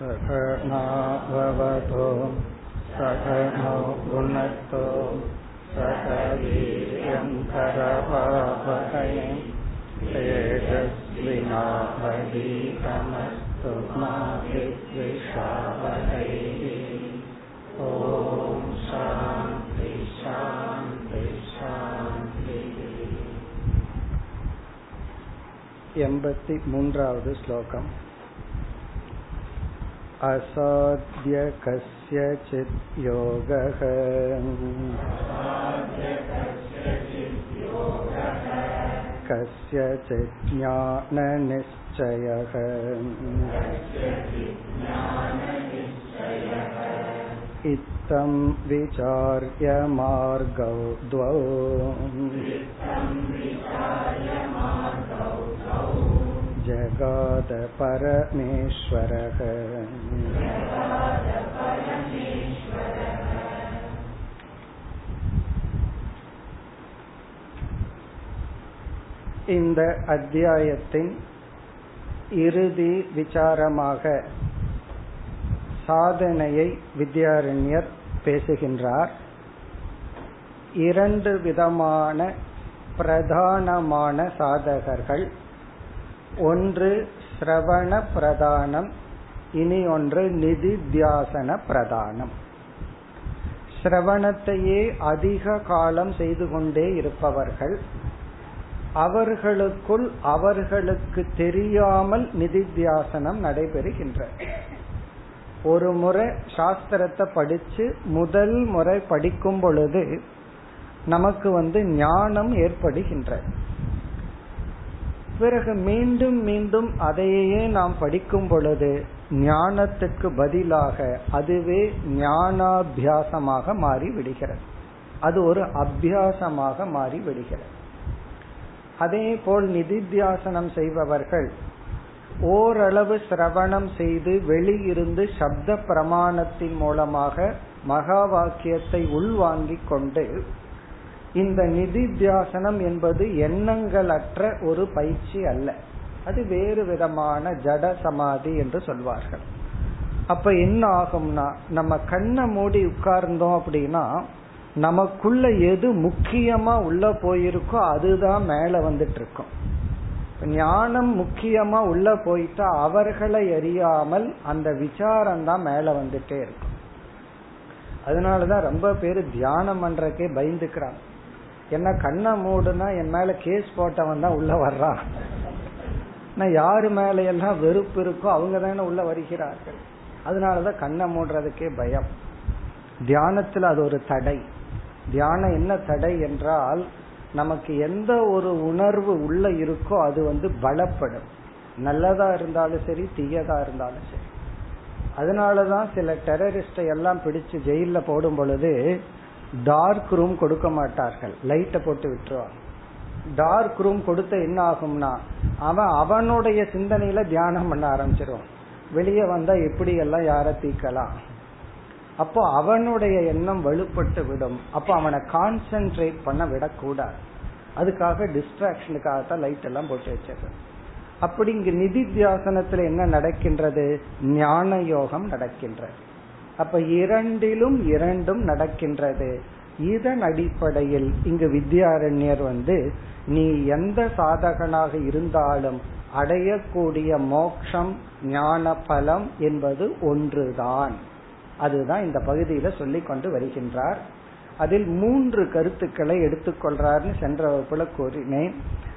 सखनावतो सखनो गुणतो सकवीर्यङ्करपापहै तेजस्विनाभीतमस्तु मा विद्विषावहैः ॐ शान्ति शान्ति शान्तिः एम्पति मून्रावद् श्लोकम् असाध्य कस्यचित् योगः कस्यचित् ज्ञाननिश्चयः। इत्थं विचार्य मार्गौ द्वौ। जगाद परमेश्वरः இந்த அத்தியாயத்தின் இறுதி விசாரமாக சாதனையை வித்யாரண்யர் பேசுகின்றார் இரண்டு விதமான பிரதானமான சாதகர்கள் ஒன்று சிரவண பிரதானம் இனி ஒன்று நிதித்தியாசன பிரதானம். சிரவணத்தையே அதிக காலம் செய்து கொண்டே இருப்பவர்கள் அவர்களுக்குள் அவர்களுக்கு தெரியாமல் நிதித்தியாசனம் நடைபெறுகின்ற ஒரு முறை சாஸ்திரத்தை படிச்சு முதல் முறை படிக்கும் பொழுது நமக்கு வந்து ஞானம் ஏற்படுகின்ற பிறகு மீண்டும் மீண்டும் அதையே நாம் படிக்கும் பொழுது ஞானத்துக்கு பதிலாக அதுவே ஞானாபியாசமாக மாறி விடுகிறது அது ஒரு அபியாசமாக மாறி விடுகிறது அதே போல் நிதித்தியாசனம் செய்பவர்கள் ஓரளவு சிரவணம் செய்து வெளியிருந்து சப்த பிரமாணத்தின் மூலமாக மகா வாக்கியத்தை உள்வாங்கிக் கொண்டு இந்த நிதித்தியாசனம் என்பது எண்ணங்களற்ற ஒரு பயிற்சி அல்ல. அது வேறு விதமான ஜட சமாதி என்று சொல்வார்கள். அப்ப என்ன ஆகும்னா நம்ம கண்ணை மூடி உட்கார்ந்தோம் அப்படின்னா நமக்குள்ள எது முக்கியமா உள்ள போயிருக்கோ அதுதான் மேல வந்துட்டு இருக்கும் ஞானம் முக்கியமா உள்ள போயிட்டா அவர்களை அறியாமல் அந்த விசாரம் தான் மேல வந்துட்டே இருக்கும். அதனாலதான் ரொம்ப பேர் தியானம் பண்றதுக்கே பயந்துக்கிறாங்க. என்ன கண்ணை மூடுனா என் மேல கேஸ் போட்டவன் தான் உள்ள வர்றான். நான் யாரு மேல எல்லாம் வெறுப்பு இருக்கோ அவங்க தானே உள்ள வருகிறார்கள். அதனாலதான் கண்ணை மூடுறதுக்கே பயம். தியானத்துல அது ஒரு தடை. தியானம் என்ன தடை என்றால் நமக்கு எந்த ஒரு உணர்வு உள்ள இருக்கோ அது வந்து பலப்படும். நல்லதா இருந்தாலும் சரி தீயதா இருந்தாலும் சரி. அதனாலதான் சில டெரரிஸ்டை எல்லாம் பிடிச்சு ஜெயில போடும் பொழுது டார்க் ரூம் கொடுக்க மாட்டார்கள். லைட்டை போட்டு விட்டுருவாங்க டார்க் ரூம் கொடுத்த என்ன ஆகும்னா அவன் அவனுடைய சிந்தனையில தியானம் பண்ண ஆரம்பிச்சிருவான். வெளியே வந்தா எப்படி எல்லாம் யார தீக்கலாம்? அப்போ அவனுடைய எண்ணம் வலுப்பட்டு விடும். அப்போ அவனை கான்சென்ட்ரேட் பண்ண விடக்கூடாது. அதுக்காக டிஸ்ட்ராக்ஷனுக்காக தான் லைட் எல்லாம் போட்டு வச்சிருக்கேன் அப்படி இங்கு நிதித்தியாசனத்துல என்ன நடக்கின்றது? ஞான யோகம் நடக்கின்றது. அப்ப இரண்டிலும் இரண்டும் நடக்கின்றது. இதன் அடிப்படையில் இங்கு வித்யாரண்யர் வந்து நீ எந்த சாதகனாக இருந்தாலும் அடையக்கூடிய மோக்ஷம் ஞான பலம் என்பது ஒன்றுதான். அதுதான் இந்த பகுதியில சொல்லிக் கொண்டு வருகின்றார். அதில் மூன்று கருத்துக்களை எடுத்துக்கொள்றார்னு சென்ற வகுப்புல கூறினேன்.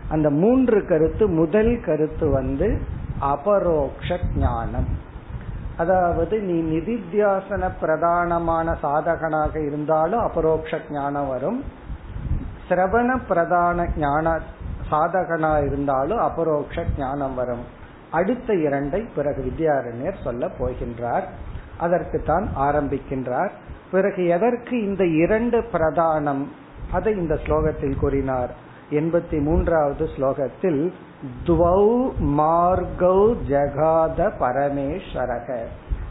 அந்த மூன்று கருத்து முதல் கருத்து வந்து அபரோக்ஷ ஞானம். அதாவது நீ நிதித்தியாசன பிரதானமான சாதகனாக இருந்தாலும் அபரோக்ஷ ஞானம் வரும். சிரவண பிரதான ஞான சாதகனா இருந்தாலும் அபரோக்ஷ ஞானம் வரும். அடுத்த இரண்டை பிறகு வித்யாரண்யர் சொல்ல போகின்றார். அதற்கு தான் ஆரம்பிக்கின்றார். பிறகு எதற்கு இந்த இரண்டு பிரதானம்? அதை இந்த ஸ்லோகத்தில் கூறினார். எண்பத்தி மூன்றாவது ஸ்லோகத்தில் துவௌ மார்கௌ ஜகாத பரமேஸ்வரக.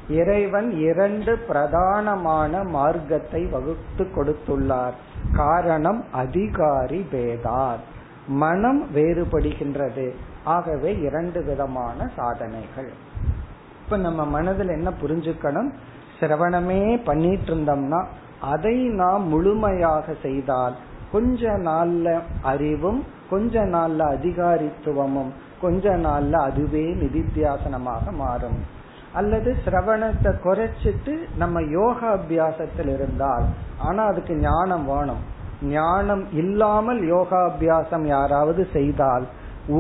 இறைவன் இரண்டு பிரதானமான மார்க்கத்தை வகுத்து கொடுத்துள்ளார். காரணம் அதிகாரி பேதார். மனம் வேறுபடுகின்றது. ஆகவே இரண்டு விதமான சாதனைகள். இப்ப நம்ம மனதில் என்ன புரிஞ்சுக்கணும்? சிரவணமே பண்ணிட்டு இருந்தோம்னா அதை நாம் முழுமையாக செய்தால் கொஞ்ச நாள்ல அறிவும் கொஞ்ச நாள்ல அதிகாரித்துவமும் கொஞ்ச நாள்ல அதுவே நிதித்தியாசனமாக மாறும். அல்லது சிரவணத்தை குறைச்சிட்டு நம்ம யோகா அபியாசத்தில் இருந்தால் ஆனா அதுக்கு ஞானம் வேணும். ஞானம் இல்லாமல் யோகாபியாசம் யாராவது செய்தால்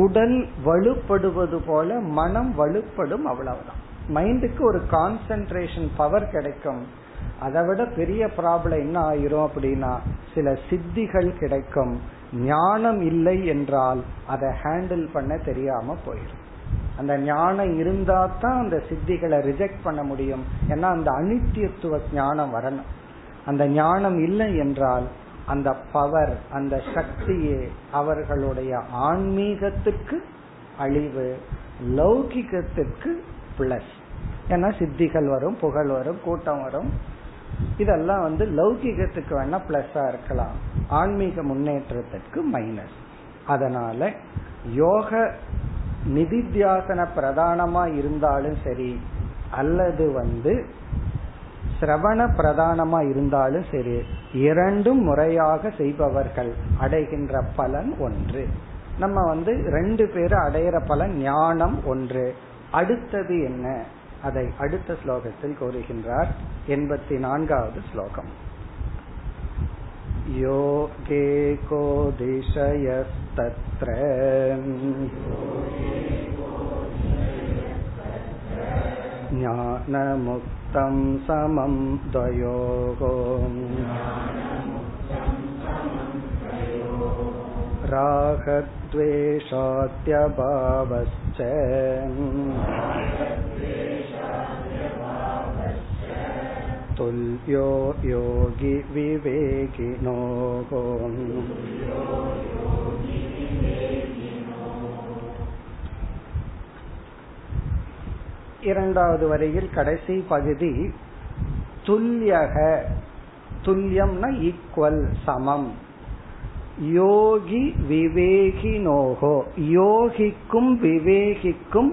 உடல் வலுப்படுவது போல மனம் வலுப்படும் அவ்வளவுதான். மைண்டுக்கு ஒரு கான்சென்ட்ரேஷன் பவர் கிடைக்கும். அதை விட பெரிய ப்ராப்ளம் என்ன ஆயிரும் அப்படின்னா சில சித்திகள் கிடைக்கும். ஞானம் இல்லை என்றால் அதை ஹேண்டில் பண்ண தெரியாம போயிடும் அந்த ஞானம் இருந்தா தான் அந்த சித்திகளை ரிஜெக்ட் பண்ண முடியும். ஏன்னா அந்த அனித்தியத்துவ ஞானம் வரணும். அந்த ஞானம் இல்லை என்றால் அந்த பவர் அந்த சக்தியே அவர்களுடைய ஆன்மீகத்துக்கு அழிவு லௌகிகத்துக்கு பிளஸ் ஏன்னா சித்திகள் வரும் புகழ் வரும் கூட்டம் வரும் இதெல்லாம் வந்து லௌகிகத்துக்கு வேணா பிளஸ்ஸா இருக்கலாம். ஆன்மீக முன்னேற்றத்திற்கு மைனஸ் அதனால யோக நிதித்தியாசன பிரதானமா இருந்தாலும் சரி அல்லது வந்து சிரவண பிரதானமா இருந்தாலும் சரி இரண்டும் முறையாக செய்பவர்கள் அடைகின்ற பலன் ஒன்று. நம்ம வந்து ரெண்டு பேரும் அடையிற பலன் ஞானம் ஒன்று. அடுத்தது என்ன? அதை அடுத்த ஸ்லோகத்தில் கூறுகின்றார் எண்பத்தி நான்காவது ஸ்லோகம் योगे को दिशयस्तत्र ज्ञानमुक्तं समं द्वयोः रागद्वेषाद्यभावश्च तुल्यो योगि विवेकिनोः இரண்டாவது வரையில் கடைசி பகுதி துல்லியக துல்லியம்னா ஈக்குவல் சமம் யோகி விவேகினோகோ. யோகிக்கும் விவேகிக்கும்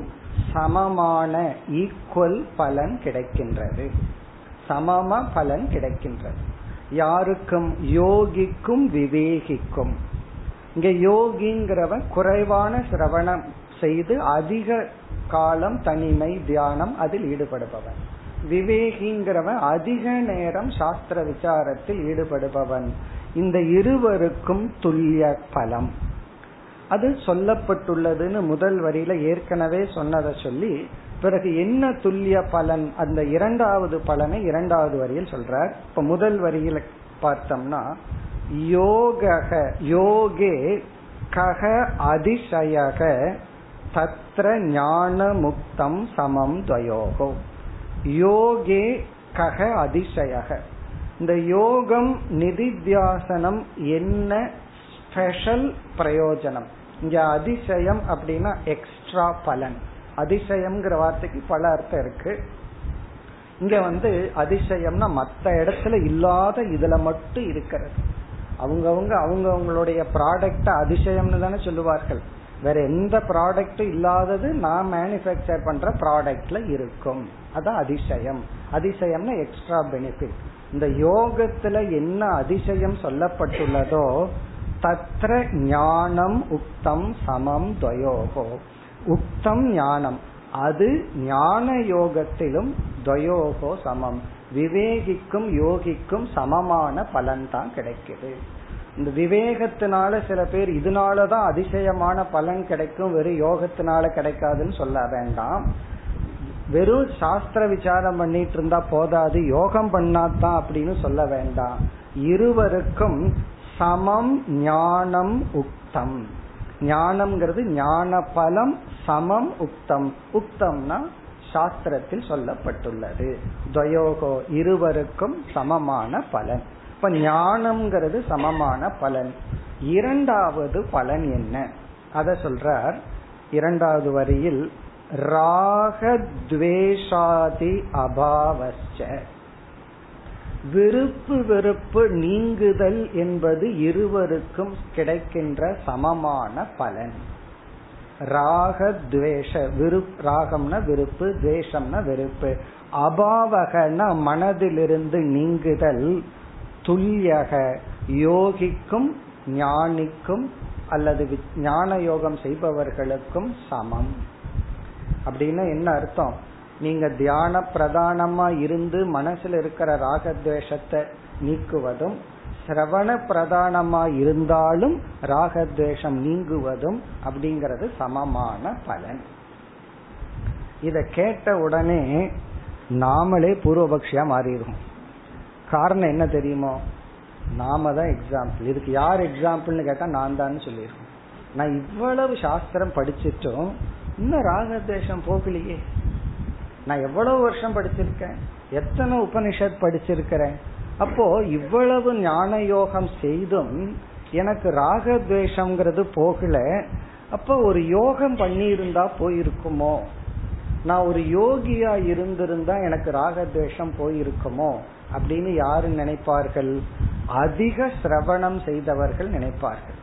சமமான ஈக்குவல் பலன் கிடைக்கின்றது. சமம பலன் கிடைக்கின்றது. யாருக்கும்? யோகிக்கும் விவேகிக்கும். இங்க யோகிங்கிறவன் குறைவான சிரவணம் செய்து அதிக காலம் தனிமை தியானம் அதில் ஈடுபடுபவன். விவேகிங்கிறவன் அதிக நேரம் சாஸ்திர விசாரத்தில் ஈடுபடுபவன். இந்த இருவருக்கும் துல்லிய பலம். அது சொல்லப்பட்டுள்ளதுன்னு முதல் வரியில ஏற்கனவே சொன்னதை சொல்லி பிறகு என்ன துல்லிய பலன்? அந்த இரண்டாவது பலனை இரண்டாவது வரியில் சொல்றார். இப்ப முதல் வரியில பார்த்தோம்னா யோக யோகே கக அதிசயக தத்ர ஞான முக்தம் சமம் துவயோகோ. யோகே கக அதிசயக. இந்த யோகம் நிதித்தியாசனம் என்ன ஸ்பெஷல் பிரயோஜனம்? இங்க அதிசயம் அப்படின்னா எக்ஸ்ட்ரா பலன். அதிசயம்ங்கிற வார்த்தைக்கு பல அர்த்தம் இருக்கு. இங்க வந்து அதிசயம்னா மற்ற இடத்துல இல்லாத இதுல மட்டும் இருக்கிறது. அவங்கவுங்க அவங்கவுங்களுடைய ப்ராடக்ட அதிசயம்னு தானே சொல்லுவார்கள். வேற எந்த ப்ராடக்ட் இல்லாதது நான் மேனுபேக்சர் பண்ற ப்ராடக்ட்ல இருக்கும். அதான் அதிசயம். அதிசயம்னா எக்ஸ்ட்ரா பெனிஃபிட் இந்த யோகத்துல என்ன அதிசயம் சொல்லப்பட்டுள்ளதோ தத்ர ஞானம் உக்தம் சமம் துவயோகோ. உக்தம் ஞானம் அது ஞான யோகத்திலும் துவயோகோ சமம். விவேகிக்கும் யோகிக்கும் சமமான பலன் தான் கிடைக்குது. இந்த விவேகத்தினால சில பேர் இதனாலதான் அதிசயமான பலன் கிடைக்கும் வெறும் யோகத்தினால கிடைக்காதுன்னு சொல்ல வேண்டாம். வெறும் சாஸ்திர விசாரம் பண்ணிட்டு இருந்தா போதாது யோகம் பண்ணாதான் அப்படின்னு சொல்ல வேண்டாம். இருவருக்கும் சமம் ஞானம் உக்தம். ஞானம்ங்கிறது ஞான பலம் சமம் உக்தம். உக்தம்னா சாஸ்திரத்தில் சொல்லப்பட்டுள்ளது. துவயோகோ இருவருக்கும் சமமான பலன். இப்ப ஞானம்ங்கிறது சமமான பலன். இரண்டாவது பலன் என்ன? அத சொல்றார். இரண்டாவது வரியில் ராகத்வேஷாதி அபாவச்ச. விருப்பு வெறுப்பு நீங்குதல் என்பது இருவருக்கும் கிடைக்கின்ற சமமான பலன். ராகத்வேஷ விருப் ராகம்னா விருப்பு துவேஷம்னா வெறுப்பு. அபாவகன மனதிலிருந்து நீங்குதல் துல்லியக. யோகிக்கும் ஞானிக்கும் அல்லது ஞான யோகம் செய்பவர்களுக்கும் சமம். அப்படின்னா என்ன அர்த்தம்? நீங்க தியான பிரதானமா இருந்து மனசுல இருக்கிற ராகத்வேஷத்தை நீக்குவதும் சிரவண பிரதானமா இருந்தாலும் ராகத்வேஷம் நீங்குவதும் அப்படிங்கிறது சமமான பலன். இத கேட்ட உடனே நாமளே பூர்வபக்ஷியா மாறிடுவோம். காரணம் என்ன தெரியுமோ? நாம தான் எக்ஸாம்பிள் இதுக்கு யார் எக்ஸாம்பிள்னு கேட்டா நான் தான் சொல்லிடுவோம். நான் இவ்வளவு சாஸ்திரம் படிச்சிட்டும் இன்னும் ராகத்வேஷம் போகலையே நான் எவ்வளவு வருஷம் படிச்சிருக்கேன். எத்தனை உபனிஷத் படிச்சிருக்கிறேன். அப்போ இவ்வளவு ஞான யோகம் செய்தும் எனக்கு ராகத்வேஷம்ங்கிறது போகல. அப்போ ஒரு யோகம் பண்ணியிருந்தா போயிருக்குமோ? நான் ஒரு யோகியா இருந்திருந்தா எனக்கு ராகத்வேஷம் போயிருக்குமோ? அப்படின்னு யாரு நினைப்பார்கள்? அதிக சிரவணம் செய்தவர்கள் நினைப்பார்கள்.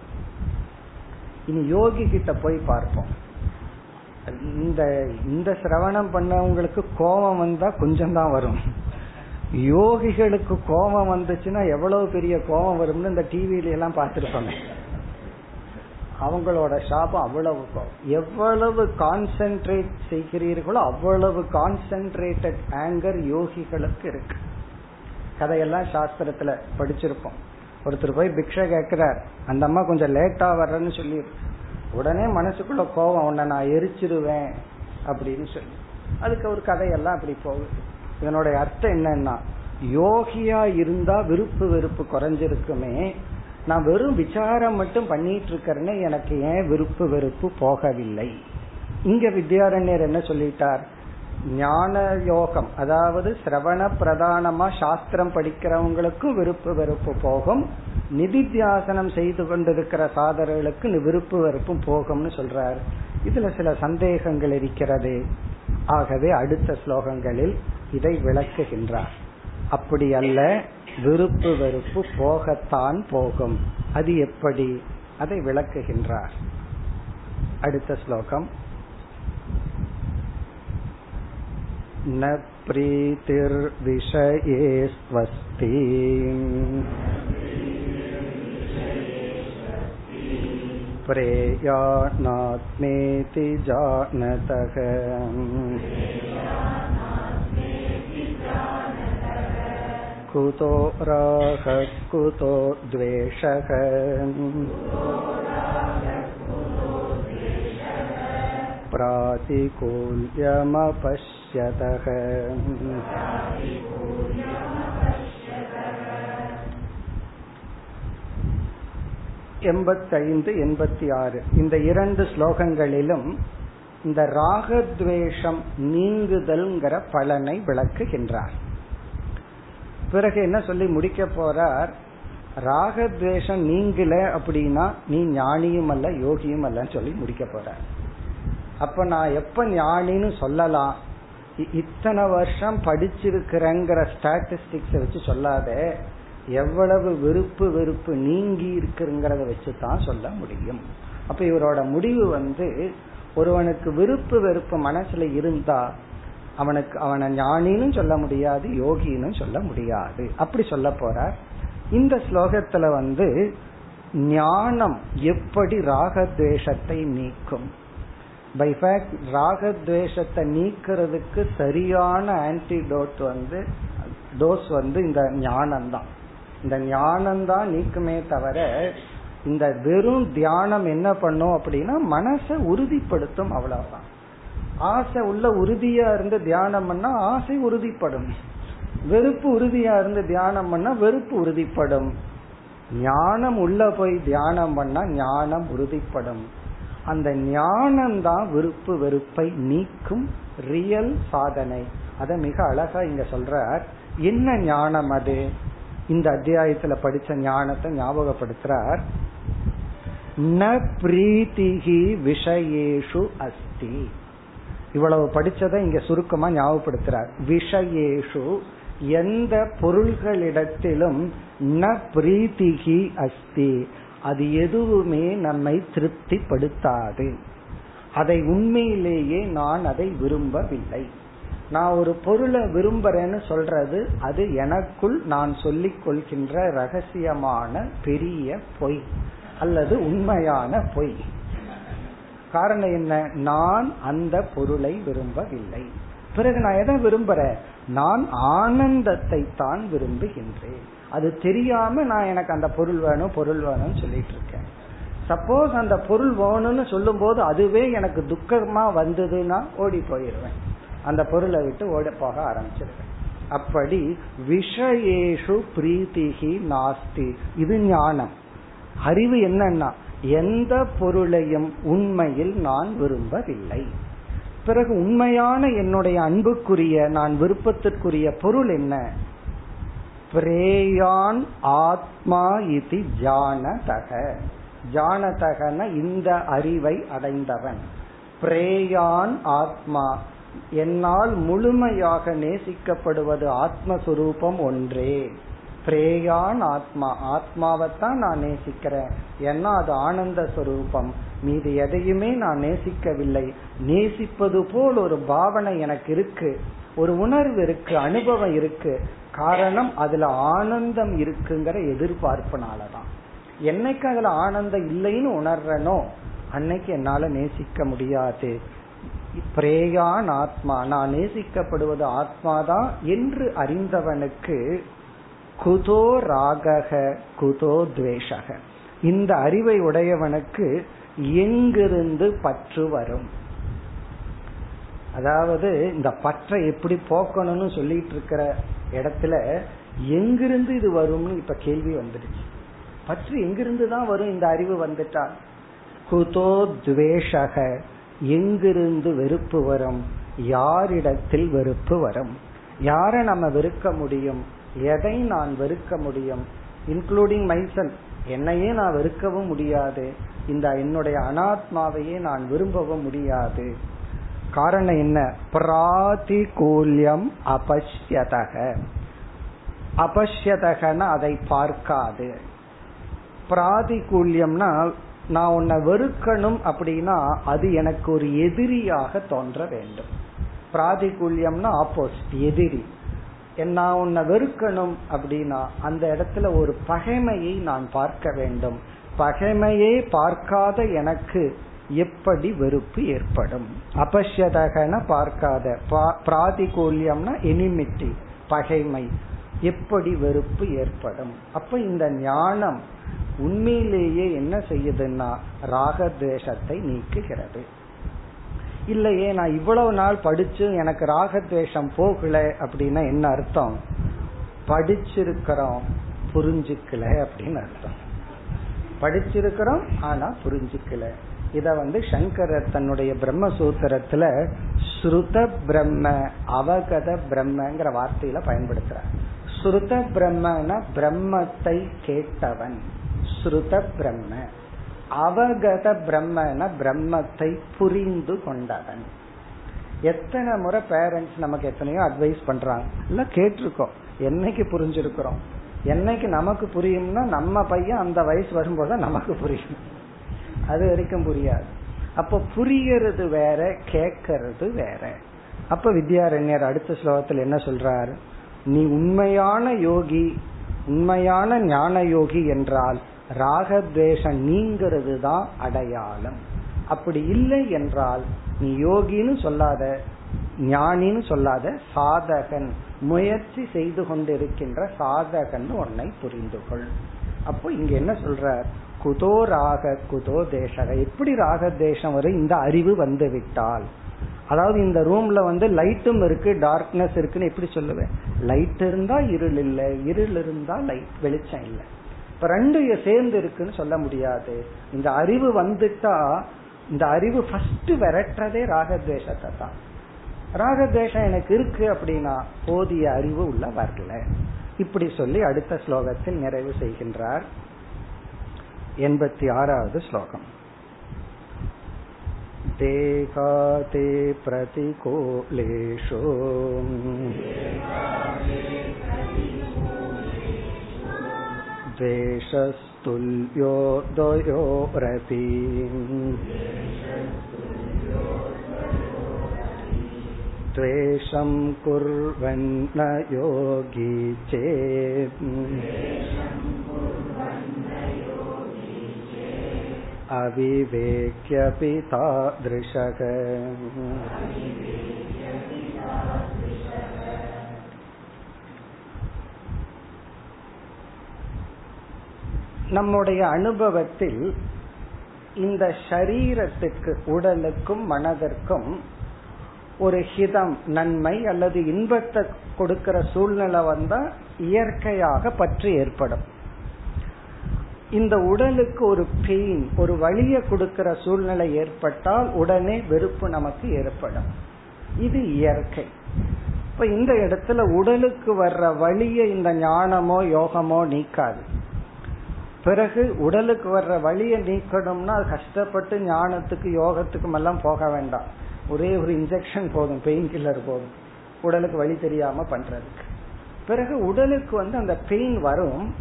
இனி யோகி கிட்ட போய் பார்ப்போம். இந்த இந்த சிரவணம் பண்ணவங்களுக்கு கோபம் வந்தா கொஞ்சம் தான் வரும். யோகிகளுக்கு கோபம் வந்துச்சுன்னா எவ்வளவு பெரிய கோபம் வரும்னு இந்த டிவில எல்லாம் பார்த்திருப்பாங்க. அவங்களோட சாபம் அவ்வளவு எவ்வளவு கான்சென்ட்ரேட் செய்கிறீர்களோ அவ்வளவு கான்சென்ட்ரேட்டட் ஆங்கர் யோகிகளுக்கு இருக்கு. கதையெல்லாம் சாஸ்திரத்துல படிச்சிருப்போம். ஒருத்தர் போய் பிக்ஷை கேட்கிறார் அந்த அம்மா கொஞ்சம் லேட்டா வர்றேன்னு சொல்லி உடனே மனசுக்குள்ள கோபம் உன்னை நான் எரிச்சிருவேன் அப்படின்னு சொல்லி. அதுக்கு ஒரு கதையெல்லாம் அப்படி போகுது. இதனுடைய அர்த்தம் என்னன்னா யோகியா இருந்தா விருப்பு வெறுப்பு குறைஞ்சிருக்குமே. நான் வெறும் விசாரம் மட்டும் பண்ணிட்டு இருக்கிறேன்னு எனக்கு ஏன் விருப்பு வெறுப்பு போகவில்லை? இங்க வித்யாரண்யர் என்ன சொல்லிட்டார்? ஞான யோகம் அதாவது சிரவண பிரதானமா சாஸ்திரம் படிக்கிறவங்களுக்கும் விருப்பு வெறுப்பு போகும். நிதித்தியாசனம் செய்து கொண்டிருக்கிற சாதகர்களுக்கு விருப்பு வெறுப்பும் போகும்னு சொல்றார். இதுல சில சந்தேகங்கள் இருக்கிறது. ஆகவே அடுத்த ஸ்லோகங்களில் இதை விளக்குகின்றார். அப்படி அல்ல விருப்பு வெறுப்பு போகத்தான் போகும். அது எப்படி? அதை விளக்குகின்றார். அடுத்த ஸ்லோகம். न प्रीतिर्विषये स्वस्ति प्रेयानात्मेति जानतः कुतो रागः कुतो द्वेषः प्रातिकूल्यमपश्यतः எண்பத்தைந்து எண்பத்தி ஆறு இந்த இரண்டு ஸ்லோகங்களிலும் இந்த ராகத்வேஷம் நீங்குதல்ங்கிற பலனை விளக்குகின்றார் பிறகு என்ன சொல்லி முடிக்க போறார் ராகத்வேஷம் நீங்கல அப்படின்னா நீ ஞானியும் அல்ல யோகியும் அல்லன்னு சொல்லி முடிக்க போற அப்ப நான் எப்ப ஞானின்னு சொல்லலாம் இத்தனை வருஷம் படிச்சிருக்கிறேங்கிற ஸ்டாட்டிஸ்டிக்ஸ் வச்சு சொல்லாத எவ்வளவு வெறுப்பு வெறுப்பு நீங்கி இருக்குங்கிறத வச்சு தான் சொல்ல முடியும். அப்ப இவரோட முடிவு வந்து ஒருவனுக்கு விருப்பு வெறுப்பு மனசுல இருந்தா அவனுக்கு அவனை ஞானின்னு சொல்ல முடியாது யோகின்னு சொல்ல முடியாது. அப்படி சொல்ல போறார். இந்த ஸ்லோகத்துல வந்து ஞானம் எப்படி ராகத்வேஷத்தை நீக்கும்? பை ஃபேக்ட் ராகத்வேஷத்தை நீக்கிறதுக்கு சரியான ஆன்டிடோட் வந்து டோஸ் வந்து இந்த ஞானம் தான் இந்த ஞானம் தான் நீக்குமே தவிர இந்த வெறும் தியானம் என்ன பண்ணும் அப்படின்னா மனசை உறுதிப்படுத்தும் அவ்வளவுதான். ஆசை உள்ள உறுதியா இருந்து தியானம் பண்ணா ஆசை உறுதிப்படும். வெறுப்பு உறுதியா இருந்து தியானம் பண்ணா வெறுப்பு உறுதிப்படும். ஞானம் உள்ள போய் தியானம் பண்ணா ஞானம் உறுதிப்படும். அந்த ஞானம் தான் விருப்பு வெறுப்பை நீக்கும் ரியல் சாதனை. அத மிக அழகா இங்க சொல்ற என்ன ஞானம் அது? இந்த அத்தியாயத்துல படிச்ச ஞானத்தை ஞாபகப்படுத்துறார். ந பிரீத்திகி விஷயேஷு அஸ்தி. இவ்வளவு படிச்சதை இங்க சுருக்கமா ஞாபகப்படுத்துறார். விஷயேஷு எந்த பொருள்களிடத்திலும் ந பிரீத்திகி அஸ்தி. அது எதுவுமே நம்மை திருப்திப்படுத்தாது. அதை உண்மையிலேயே நான் அதை விரும்பவில்லை. நான் ஒரு பொருளை விரும்புறேன்னு சொல்றது அது எனக்குள் நான் சொல்லிக் கொள்கின்ற ரகசியமான பெரிய பொய் அல்லது உண்மையான பொய். காரணம் என்ன? நான் அந்த பொருளை விரும்பவில்லை. பிறகு நான் எதை விரும்புறேன்? நான் ஆனந்தத்தை தான் விரும்புகின்றேன். அது தெரியாம நான் எனக்கு அந்த பொருள் வேணும் பொருள் வேணும்னு சொல்லிட்டு இருக்கேன். சப்போஸ் அந்த பொருள் வேணும்னு சொல்லும் போது அதுவே எனக்கு துக்கமா வந்ததுன்னா ஓடி போயிடுவேன் அந்த பொருளை விட்டு ஓட போக ஆரம்பிச்சிருவேன். அப்படி விஷயேஷு பிரீத்திகி நாஸ்தி. இது ஞானம். அறிவு என்னன்னா எந்த பொருளையும் உண்மையில் நான் விரும்பவில்லை. பிறகு உண்மையான என்னுடைய அன்புக்குரிய நான் விருப்பத்திற்குரிய பொருள் என்ன? பிரேயான் ஆத்மா இது ஜானதக. ஜானதகன இந்த அறிவை அடைந்தவன். பிரேயான் ஆத்மா. என்னால் முழுமையாக நேசிக்கப்படுவது ஆத்மஸ்வரூபம் ஒன்றே. பிரேயான் ஆத்மா. ஆத்மாவைத்தான் நான் நேசிக்கிறேன். ஏன்னா அது ஆனந்த சுரூபம் மீது எதையுமே நான் நேசிக்கவில்லை. நேசிப்பது போல் ஒரு பாவனை எனக்கு இருக்கு. ஒரு உணர்வு இருக்கு அனுபவம் இருக்கு. காரணம் அதுல ஆனந்தம் இருக்குங்கிற எதிர்பார்ப்புனாலதான். என்னைக்கு அதுல ஆனந்தம் இல்லைன்னு உணர்றனோ அன்னைக்கு என்னால நேசிக்க முடியாது. பிரேயான் ஆத்மா நான் நேசிக்கப்படுவது ஆத்மாதான் என்று அறிந்தவனுக்கு குதோ ராகக குதோ துவேஷக இந்த அறிவை உடையவனுக்கு எங்கிருந்து பற்று வரும்? அதாவது இந்த பற்றை எப்படி போக்கணும்னு சொல்லிட்டு இருக்கிற இடத்துல எங்கிருந்து இது வரும்னு இப்ப கேள்வி வந்துடுச்சு. பற்று எங்கிருந்து தான் வரும்? இந்த அறிவு வந்துட்டா. குதோ துவேஷக எங்கிருந்து வெறுப்பு வரும்? யாரிடத்தில் வெறுப்பு வரும்? யாரை நம்ம வெறுக்க முடியும்? எதை நான் வெறுக்க முடியும்? இன்க்ளூடிங் மைசல் என்னையே நான் வெறுக்கவும் முடியாது. இந்த என்னுடைய அனாத்மாவையே நான் விரும்பவும் முடியாது. காரணம் என்ன? பிராதிகூல்யம் அபஷ்யதக. அபஷ்யதகன அதை பார்க்காது. பிராதிகூல்யம்னா நான் உன்னை வெறுக்கணும் அப்படின்னா அது எனக்கு ஒரு எதிரியாக தோன்ற வேண்டும். பிராதிகூல்யம்னா ஆப்போசிட் எதிரி. நான் உன்னை வெறுக்கணும் அப்படின்னா அந்த இடத்துல ஒரு பகைமையை நான் பார்க்க வேண்டும். பகைமையே பார்க்காத எனக்கு எப்படி வெறுப்பு ஏற்படும்? அபஷ்யதகன பார்க்காத பிராதிகூல்யம்னா எனிமிட்டி பகைமை. எப்படி வெறுப்பு ஏற்படும்? அப்ப இந்த ஞானம் உண்மையிலேயே என்ன செய்யுதுன்னா ராகத்வேஷத்தை நீக்குகிறது. இல்லையே நான் இவ்வளவு நாள் படிச்சு எனக்கு ராகத்வேஷம் போகல அப்படின்னா என்ன அர்த்தம்? படிச்சிருக்கிறோம் புரிஞ்சுக்கல அப்படின்னு அர்த்தம். படிச்சிருக்கிறோம் ஆனா புரிஞ்சுக்கல. இத வந்து சங்கரர் தன்னுடைய பிரம்மசூத்திரத்துல ஸ்ருத பிரம்ம அவகத பிரம்மங்கிற வார்த்தையில பயன்படுத்துறார். ஸ்ருத பிரம்மன பிரம்மத்தை கேட்டவன். ஸ்ருத பிரம்ம. அவகத பிரம்மன பிரம்மத்தை புரிந்து கொண்டவன். எத்தனை முறை பேரண்ட்ஸ் நமக்கு எத்தனையோ அட்வைஸ் பண்றாங்க. இல்ல கேட்டிருக்கோம். என்னைக்கு புரிஞ்சிருக்கிறோம்? என்னைக்கு நமக்கு புரியும்னா நம்ம பையன் அந்த வயசு வரும்போது நமக்கு புரியும். அது வரைக்கும் புரியாது. அப்ப புரியறது வேற கேக்கிறது வேற. அப்ப வித்யாரண்யர் அடுத்த ஸ்லோகத்தில் என்ன சொல்றார்? நீ உண்மையான யோகி உண்மையான ஞான யோகி என்றால் ராகத்வேஷம் நீங்கிறது தான் அடையாளம். அப்படி இல்லை என்றால் நீ யோகின்னு சொல்லாத ஞானின்னு சொல்லாத சாதகன் முயற்சி செய்து கொண்டிருக்கின்ற சாதகன் உன்னை புரிந்து கொள் அப்போ இங்க என்ன சொல்ற குதோ ராக குதோ தேசக. எப்படி ராக தேசம் வரை இந்த அறிவு வந்து விட்டால். அதாவது இந்த ரூம்ல வந்து லைட்டும் இருக்கு டார்க்னஸ் இருக்குன்னு எப்படி சொல்லுவேன்? லைட் இருந்தா இருள் இல்லை இருள் இருந்தா லைட் வெளிச்சம் இல்லை. இப்ப ரெண்டு சேர்ந்து இருக்குன்னு சொல்ல முடியாது. இந்த அறிவு வந்துட்டா இந்த அறிவு ஃபர்ஸ்ட் விரட்டுறதே ராகத்வேஷத்தை தான். ராகத்வேஷம் எனக்கு இருக்கு அப்படின்னா போதிய அறிவு உள்ள வரல. இப்படி சொல்லி அடுத்த ஸ்லோகத்தில் நிறைவு செய்கின்றார். எண்பத்தி ஆறாவது ஸ்லோகம் देहाते प्रतिकूलेषु द्वेषस्तुल्यो द्वयोरपि द्वेषं कुर्वन्न योगी चेत् अविवेक्यपि तादृशः நம்முடைய அனுபவத்தில் இந்த ஷரீரத்துக்கு உடலுக்கும் மனதிற்கும் ஒரு ஹிதம் நன்மை அல்லது இன்பத்தை கொடுக்கிற சூழ்நிலை வந்தா இயற்கையாக பற்றி ஏற்படும் இந்த உடலுக்கு ஒரு பெயின் ஒரு வழியை கொடுக்கிற சூழ்நிலை ஏற்பட்டால் உடனே வெறுப்பு நமக்கு ஏற்படும். இது இயற்கை. இப்ப இந்த இடத்துல உடலுக்கு வர்ற வழியை இந்த ஞானமோ யோகமோ நீக்காது. பிறகு உடலுக்கு வர்ற வழியை நீக்கணும்னா அது கஷ்டப்பட்டு ஞானத்துக்கு யோகத்துக்கும் எல்லாம் போக வேண்டாம். ஒரே ஒரு இன்ஜெக்ஷன் போதும் பெயின் கில்லர் போதும். உடலுக்கு வழி தெரியாம பண்றதுக்கு. பிறகு உடலுக்கு வந்து அந்த பெயின் வரும்.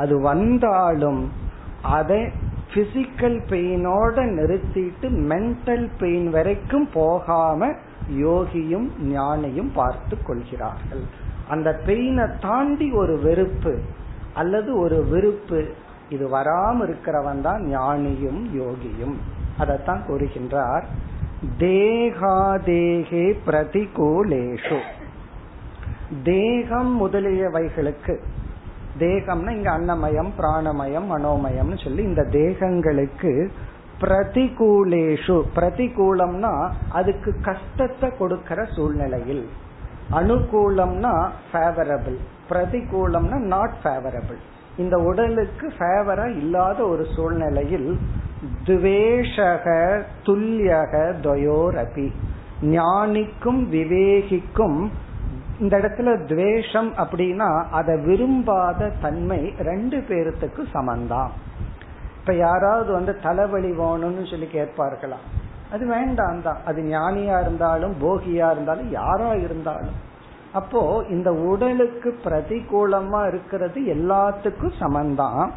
அது வந்தாலும் அதை பிசிக்கல் பெயினோட நிறுத்திட்டு மென்டல் பெயின் வரைக்கும் போகாம யோகியும் ஞானியும் பார்த்து கொள்கிறார்கள். அந்த பெயினை தாண்டி ஒரு வெறுப்பு அல்லது ஒரு விருப்பு இது வராம இருக்கிறவன் தான் ஞானியும் யோகியும். அதைத்தான் கூறுகின்றார் தேகாதேகே பிரதிகூலேஷு. தேகம் முதலியவைகளுக்கு தேகம்னா இங்க அன்னமயம் பிராணமயம் மனோமயம்னு சொல்லி இந்த தேகங்களுக்கு பிரதிகூலேஷு. பிரதிகூலம்னா அதுக்கு கஷ்டத்தை கொடுக்கிற சூழ்நிலையில். அனுகூலம்னா ஃபேவரபிள் பிரதிகூலம்னா நாட் ஃபேவரபிள் இந்த உடலுக்கு ஃபேவரா இல்லாத ஒரு சூழ்நிலையில் துவேஷக துல்லியக துவயோரபி ஞானிக்கும் விவேகிக்கும் இந்த இடத்துல துவேஷம் அப்படின்னா அதை விரும்பாத தன்மை ரெண்டு பேர்த்துக்கு சமந்தான். இப்ப யாராவது வந்து தலைவலி வேணும்னு சொல்லி கேட்பார்களாம். அது வேண்டாம் தான் அது ஞானியா இருந்தாலும் போகியா இருந்தாலும் யாரா இருந்தாலும். அப்போ இந்த உடலுக்கு பிரதிகூலமா இருக்கிறது எல்லாத்துக்கும் சமந்தான்.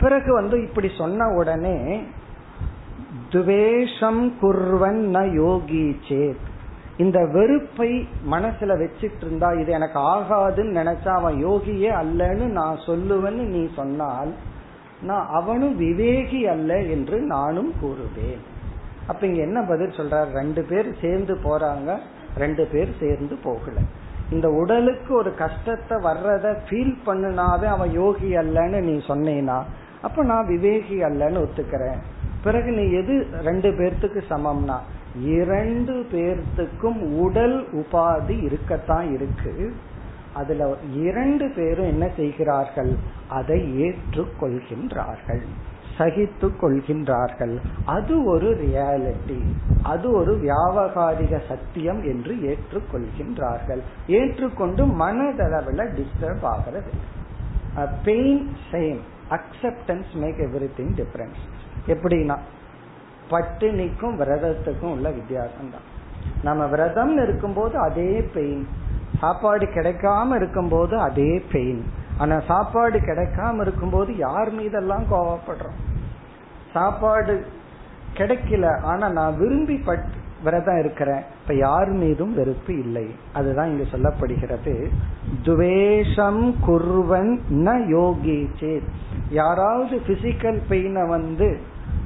பிறகு வந்து இப்படி சொன்ன உடனே துவேஷம் குர்வன் ந யோகி சேத் இந்த வெறுப்பை மனசுல வச்சுட்டு இருந்தா இது எனக்கு ஆகாதுன்னு நினைச்சா அவன் யோகியே அல்லன்னு நான் சொல்லுவேன்னு நீ சொன்னால் நான் அவனும் விவேகி அல்ல என்று நானும் கூறுவேன். அப்ப இங்க என்ன பதில் சொல்றார்? ரெண்டு பேர் சேர்ந்து போறாங்க ரெண்டு பேர் சேர்ந்து போகல. இந்த உடலுக்கு ஒரு கஷ்டத்தை வர்றத ஃபீல் பண்ணுனாவே அவன் யோகி அல்லன்னு நீ சொன்னேனா? அப்ப நான் விவேகி அல்லன்னு ஒத்துக்கிறேன். பிறகு நீ எது ரெண்டு பேர்த்துக்கு சமம்னா? இரண்டு பேர்த்துக்கும் உடல் உபாதி இருக்கத்தான் இருக்கு. அதுல இரண்டு பேரும் என்ன செய்கிறார்கள்? அதை ஏற்றுக்கொள்கின்றார்கள். சகித்து கொள்கின்றார்கள். அது ஒரு ரியாலிட்டி அது ஒரு வியாபகாரிக சத்தியம் என்று ஏற்றுக்கொள்கின்றார்கள். ஏற்றுக்கொண்டு மனதளவில் டிஸ்டர்ப் ஆகிறது. Pain same acceptance make every thing difference எப்படின்னா பட்டினிக்கும் விரதத்துக்கும் உள்ள வித்தியாசம் தான் நம்ம விரதம் இருக்கும்போது அதே பெயின் சாப்பாடு கிடைக்காம இருக்கும்போது அதே பெயின் ஆனா சாப்பாடு கிடைக்காம இருக்கும்போது யார் மீதெல்லாம் கோவப்படுறோம்? சாப்பாடு கிடைக்கல ஆனா நான் விரும்பி பட் விரதம் இருக்கிறேன். இப்ப யார் மீதும் வெறுப்பு இல்லை. அதுதான் இங்க சொல்லப்படுகிறது. துவேஷம் குர்வன் ந யோகி சேத் யாராவது பிசிக்கல் பெயினை வந்து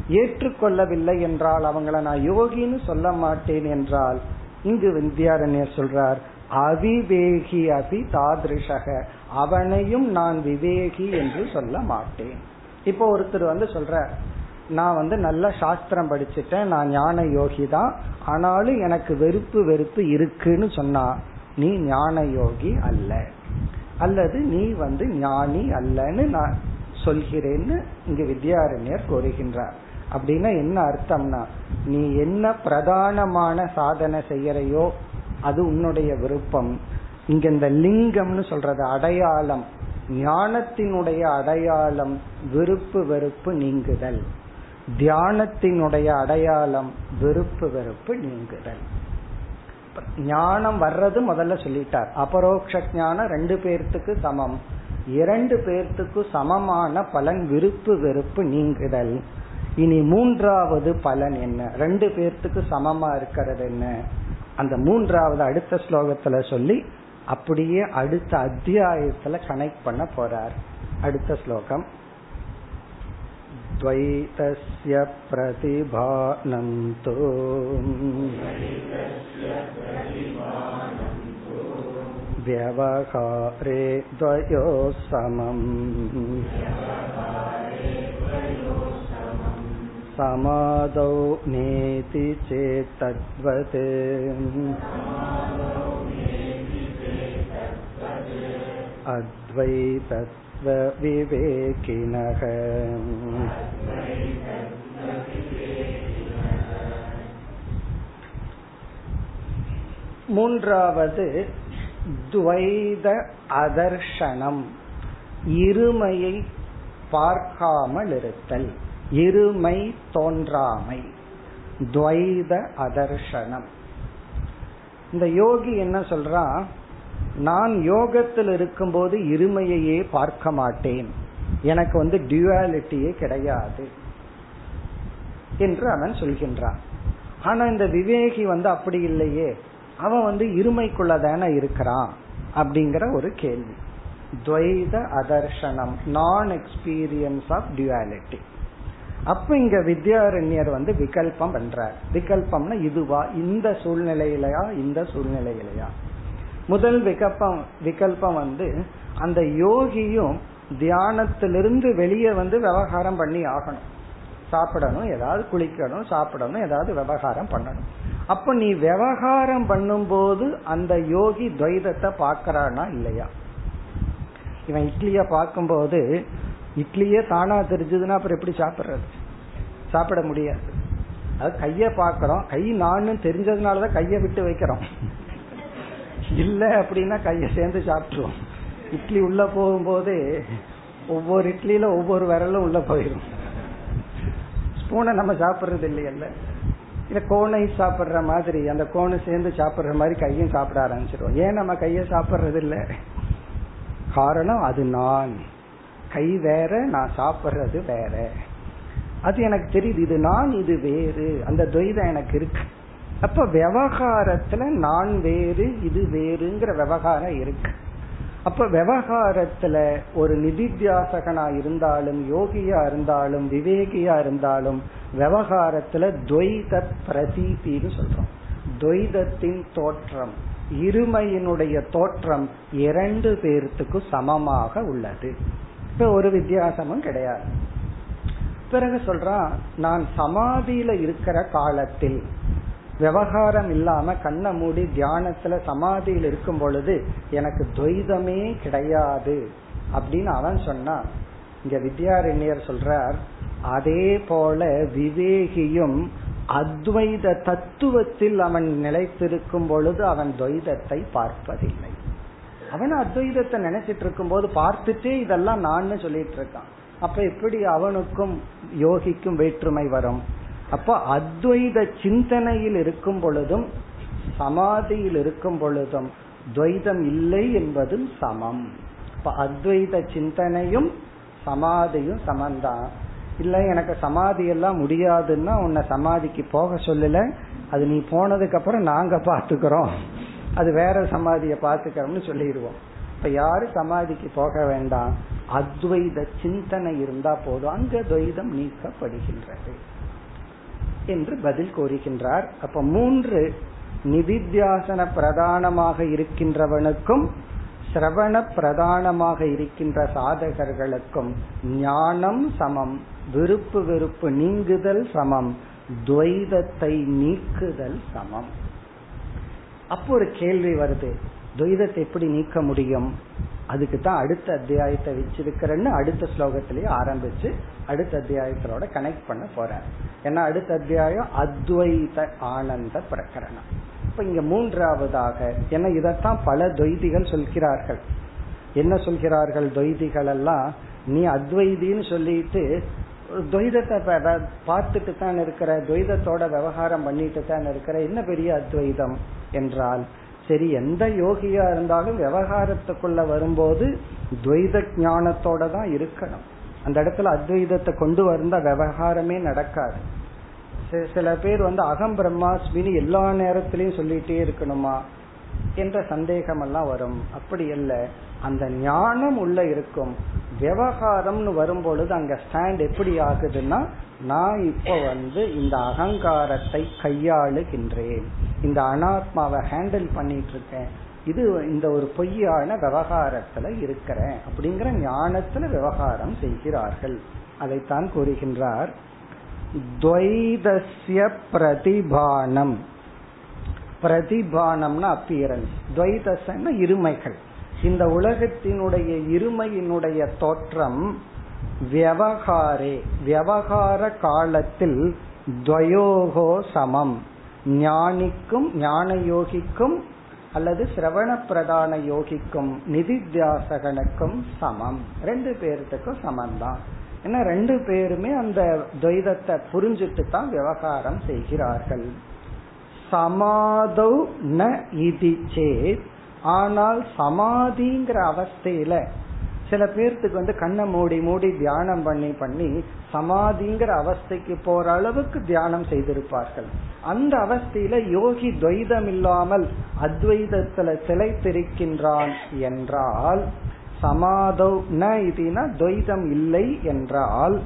ஏற்றுக்கொள்ளவில்லை என்றால் அவங்கள நான் யோகின்னு சொல்ல மாட்டேன் என்றால் இங்கு வித்யாரண்யர் சொல்றார் அவிவேகி அபி தாதிருஷக அவனையும் நான் விவேகி என்று சொல்ல மாட்டேன். இப்போ ஒருத்தர் வந்து சொல்ற நான் வந்து நல்ல சாஸ்திரம் படிச்சுட்டேன் நான் ஞான யோகி தான் ஆனாலும் எனக்கு வெறுப்பு வெறுப்பு இருக்குன்னு சொன்னா நீ ஞான யோகி அல்ல. அல்லது நீ வந்து ஞானி அல்லன்னு நான் சொல்கிறேன்னு இங்கு வித்யாரண்யர் கூறுகின்றார். அப்படின்னா என்ன அர்த்தம்னா நீ என்ன பிரதானமான சாதனை செய்யறையோ அது உன்னுடைய விருப்பம். இங்க இந்த லிங்கம்னு சொல்றது அடையாளம். ஞானத்தினுடைய அடையாளம் விருப்பு வெறுப்பு நீங்குதல். தியானத்தினுடைய அடையாளம் விருப்பு வெறுப்பு நீங்குதல். ஞானம் வர்றது முதல்ல சொல்லிட்டார். அபரோக்ஷ ஞானம் ரெண்டு பேர்த்துக்கு சமம். இரண்டு பேர்த்துக்கு சமமான பலன் விருப்பு வெறுப்பு நீங்குதல். இனி மூன்றாவது பலன் என்ன ரெண்டு பேர்த்துக்கு சமமா இருக்கிறது என்ன அந்த மூன்றாவது அடுத்த ஸ்லோகத்துல சொல்லி அப்படியே அடுத்த அத்தியாயத்துல கனெக்ட் பண்ண போறார் அடுத்த ஸ்லோகம் द्वैतस्य प्रतिभानन्तो व्यवहारे द्वयोः समम् समादौ नेति चेत्तद्वत् अद्वैतत्वविवेकिनः மூன்றாவது துவைத அதர்ஷனம் இருமையை பார்க்காமல் இருத்தல் இருமை தோன்றாமை. துவைத அதர்ஷனம். இந்த யோகி என்ன சொல்றான் நான் யோகத்தில் இருக்கும்போது இருமையையே பார்க்க மாட்டேன். எனக்கு வந்து டியூவாலிட்டியே கிடையாது. என்று அவன் சொல்கின்றான். ஆனா இந்த விவேகி வந்து அப்படி இல்லையே. அவன் வந்து இருமைக்குள்ளதான இருக்கிறான் அப்படிங்கிற ஒரு கேள்வி. துவைத அதர்ஷனம் நான் எக்ஸ்பீரியன்ஸ் ஆஃப் டியூவாலிட்டி அப்ப இங்க வித்யாரண்யர் வந்து விகல்பம் பண்றார். விகல்பம்னா இதுவா இந்த சூழ்நிலையிலயா இந்த சூழ்நிலையிலயா? முதல் விகல்பம் விகல்பம் வந்து அந்த யோகியும் தியானத்திலிருந்து வெளியே வந்து விவகாரம் பண்ணி ஆகணும். சாப்பிடணும் ஏதாவது குளிக்கணும் சாப்பிடணும் ஏதாவது விவகாரம் பண்ணணும். அப்ப நீ விவகாரம் பண்ணும்போது அந்த யோகி துவைதத்தை பாக்கிறானா இல்லையா? இவன் இட்லிய பார்க்கும்போது இட்லியே தானா தெரிஞ்சதுன்னா அப்புறம் எப்படி சாப்பிடுறது? சாப்பிட முடியாது. அது கைய பாக்கிறோம் கை நான்னு தெரிஞ்சதுனாலதான் கைய விட்டு வைக்கிறோம். இல்ல அப்படின்னா கைய சேர்ந்து சாப்பிட்டுருவோம். இட்லி உள்ள போகும்போது ஒவ்வொரு இட்லியில ஒவ்வொரு விரலும் உள்ள போயிடும் ஸ்பூனை நம்ம சாப்பிடுறது இல்லையல்ல. இல்ல கோனை சாப்பிடுற மாதிரி அந்த கோனை சேர்ந்து சாப்பிடுற மாதிரி கையும் சாப்பிட ஆரம்பிச்சிருவோம். ஏன் நம்ம கைய சாப்பிடுறது இல்ல? காரணம் அது நான். கை வேற நான் சாப்பிடுறது வேற. அது எனக்கு தெரியுது இது நான் இது வேறு. அந்த துவைதம் எனக்கு இருக்கு. அப்ப விவகாரத்துல நான் வேறு இது வேறுங்கிற விவகாரம் இருக்கு. அப்ப விவகாரத்துல ஒரு நிதித்தியாசகனா இருந்தாலும் யோகியா இருந்தாலும் விவேகியா இருந்தாலும் விவகாரத்துல துவைத பிரதீதின்னு சொல்றோம். துவைதத்தின் தோற்றம் இருமையினுடைய தோற்றம் இரண்டு பேர்த்துக்கு சமமாக உள்ளது. இப்ப ஒரு வித்தியாசமும் கிடையாது. பிறகு சொல்றான் நான் சமாதியில இருக்கிற காலத்தில் விவகாரம் இல்லாம கண்ணை மூடி தியானத்துல சமாதியில் இருக்கும் பொழுது எனக்கு துவைதமே கிடையாது அப்படின்னு அவன் சொன்னான் இங்க வித்யாரண்யர் சொல்றார் அதே போல விவேகியும் அத்வைத தத்துவத்தில் அவன் நிலைத்திருக்கும் பொழுது அவன் துவைதத்தை பார்ப்பதில்லை. அவன் அத்வைதத்தை நினைச்சிட்டு இருக்கும் போது பார்த்துட்டே இதெல்லாம் நான் சொல்லிட்டு இருக்கான் அப்ப எப்படி அவனுக்கும் யோகிக்கும் வேற்றுமை வரும்? அப்ப அத்வைத சிந்தனையில் இருக்கும் பொழுதும் சமாதியில் இருக்கும் பொழுதும் துவைதம் இல்லை என்பதும் சமம். இப்ப அத்வைத சிந்தனையும் சமாதியும் சமந்தான். இல்ல எனக்கு சமாதி எல்லாம் முடியாதுன்னா உன்னை சமாதிக்கு போக சொல்லல. அது நீ போனதுக்கு அப்புறம் நாங்க பாத்துக்கிறோம் அது வேற சமாதியை பார்த்துக்கிறோம்னு சொல்லிடுவோம். இப்ப யாரு சமாதிக்கு போக வேண்டாம். அத்வைத சிந்தனை இருந்தா போதும். அங்க துவைதம் நீக்கப்படுகின்றது என்று பதில் கூறுகின்றார். அப்ப மூன்று நிதித்தியாசன பிரதானமாக இருக்கின்றவனுக்கும் சிரவண பிரதானமாக இருக்கின்ற சாதகர்களுக்கும் ஞானம் சமம் விருப்பு வெறுப்பு நீங்குதல் சமம் துவைதத்தை நீக்குதல் சமம். அப்போ ஒரு கேள்வி வருது. துவைதத்தை எப்படி நீக்க முடியும்? அதுக்கு தான் அடுத்த அத்தியாயத்தை வச்சிருக்கிறேன்னு அடுத்த ஸ்லோகத்திலேயே ஆரம்பிச்சு அடுத்த அத்தியாயத்தோட கனெக்ட் பண்ண போறேன். ஏன்னா அடுத்த அத்தியாயம் அத்வைத ஆனந்த பிரகரணம். இப்ப இங்க மூன்றாவதாக ஏன்னா இதைத்தான் பல துவைதிகள் சொல்கிறார்கள். என்ன சொல்கிறார்கள் துவைதிகள் எல்லாம் நீ அத்வைதின்னு சொல்லிட்டு துவைதத்தை பார்த்துட்டு தான் இருக்கிற துவைதத்தோட விவகாரம் பண்ணிட்டு தான் இருக்கிற என்ன பெரிய அத்வைதம் என்றால் சரி எந்த யோகியா இருந்தாலும் விவகாரத்துக்குள்ள வரும்போது துவைத ஞானத்தோட தான் இருக்கணும். அந்த இடத்துல அத்வைதத்தை கொண்டு வந்தா விவகாரமே நடக்காது. சில பேர் வந்து அகம் பிரம்மாஸ்மின்னு எல்லா நேரத்திலையும் சொல்லிட்டே இருக்கணுமா? என்ற சந்தேகம் எல்லாம் வரும். அப்படி அல்ல அந்த ஞானம் உள்ள இருக்கும். விவகாரம்னு வரும் பொழுது அங்க ஸ்டாண்ட் எப்படி ஆகுதுன்னா நான் இப்ப வந்து இந்த அகங்காரத்தை கையாளுகின்றேன். இந்த அனாத்மாவை ஹேண்டில் பண்ணிட்டு இருக்கேன் இது இந்த ஒரு பொய்யான விவகாரத்துல இருக்கிறேன் அப்படிங்கிற ஞானத்துல விவகாரம் செய்கிறார்கள். அதைத்தான் கூறுகின்றார். துவைதசிய பிரதிபானம் பிரதிபானம்னா அப்பியரன்ஸ் துவைதசன்னா இருமைகள். இந்த உலகத்தினுடைய இருமையினுடைய தோற்றம் விவகாரே விவகார காலத்தில் துவயோகோ சமம். ஞானிக்கும் ஞான யோகிக்கும் அல்லது சிரவண பிரதான யோகிக்கும் நிதித்தியாசகனுக்கும் சமம். ரெண்டு பேர்த்துக்கும் சமம்தான். ஏன்னா ரெண்டு பேருமே அந்த துவைதத்தை புரிஞ்சுட்டு தான் விவகாரம் செய்கிறார்கள். சமாதௌ ந இதி சேத். ஆனால் சமாதிங்கிற அவஸ்தையில சில பேர்த்துக்கு வந்து கண்ணை மூடி மூடி தியானம் பண்ணி பண்ணி சமாதிங்கிற அவஸ்தைக்கு போற அளவுக்கு தியானம் செய்திருப்பார்கள். அந்த அவஸ்தையில யோகி துவைதம் இல்லாமல் அத்வைதத்துல திளைத்திருக்கின்றான் என்றால் சமாதௌ ந இதுனா துவைதம் இல்லை என்றால்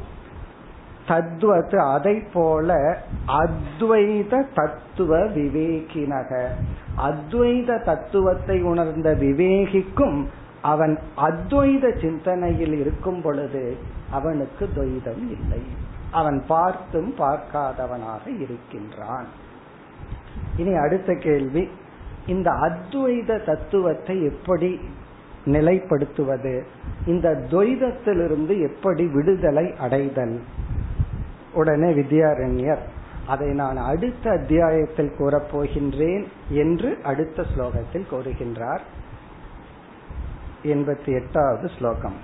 தத்துவத்து அதை போல அத்வைத தத்துவ விவேகினக. அத்வைத தத்துவத்தை உணர்ந்த விவேகிக்கும் அவன் அத்வைத சிந்தனையில் இருக்கும் பொழுது அவனுக்கு துவைதம் இல்லை. அவன் பார்த்தும் பார்க்காதவனாக இருக்கின்றான். இனி அடுத்த கேள்வி. இந்த அத்வைத தத்துவத்தை எப்படி நிலைப்படுத்துவது? இந்த துவைதத்திலிருந்து எப்படி விடுதலை அடைதல்? உடனே வித்யாரண்யர் அதை நான் அடுத்த அத்தியாயத்தில் கூறப்போகின்றேன் என்று அடுத்த ஸ்லோகத்தில் கூறுகின்றார் எண்பத்தி எட்டாவது ஸ்லோகம்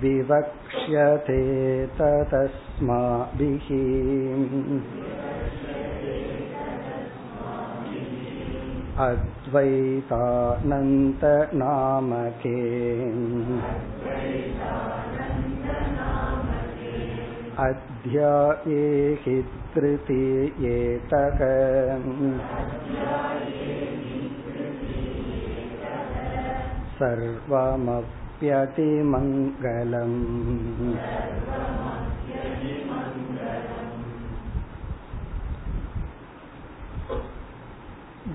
विवक्ष्यते ततस्माभिः अद्वैतानन्तनामके अध्याये हि तृतीयेतक सर्वमप्यतिमङ्गलम्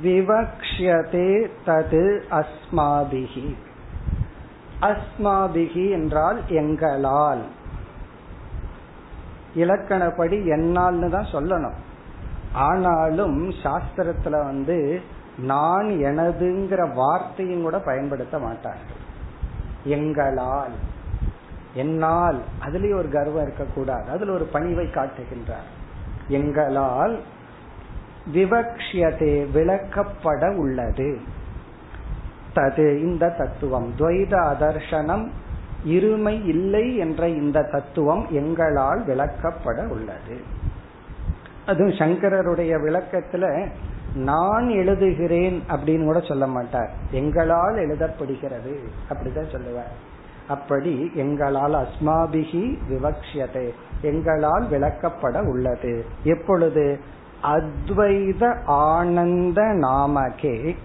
விவக்ஷதே தது அஸ்மாபிகி அஸ்மாபிகி என்றால் எங்களால் இலக்கணப்படி என்னால்னு தான் சொல்லணும். ஆனாலும் சாஸ்திரத்துல வந்து நான் எனதுங்கிற வார்த்தையும் கூட பயன்படுத்த மாட்டார்கள். எங்களால் என்னால் அதுலயும் ஒரு கர்வம் இருக்கக்கூடாது. அதுல ஒரு பணிவை காட்டுகின்றார். எங்களால் விவக்ஷியதே விளக்கப்பட உள்ளது. தது இந்த தத்துவம். துவைத அதர்ஷனம் இருமை இல்லை என்ற இந்த தத்துவம் எங்களால் விளக்கப்பட உள்ளது. அதுவும் சங்கரருடைய விளக்கத்துல நான் எழுதுகிறேன் அப்படின்னு கூட சொல்ல மாட்டார். எங்களால் எழுதப்படுகிறது அப்படிதான் சொல்லுவார். அப்படி எங்களால் அஸ்மாபிகி விவக்ஷியதே எங்களால் விளக்கப்பட உள்ளது. எப்பொழுது? அத்வைத ஆனந்த நாமகே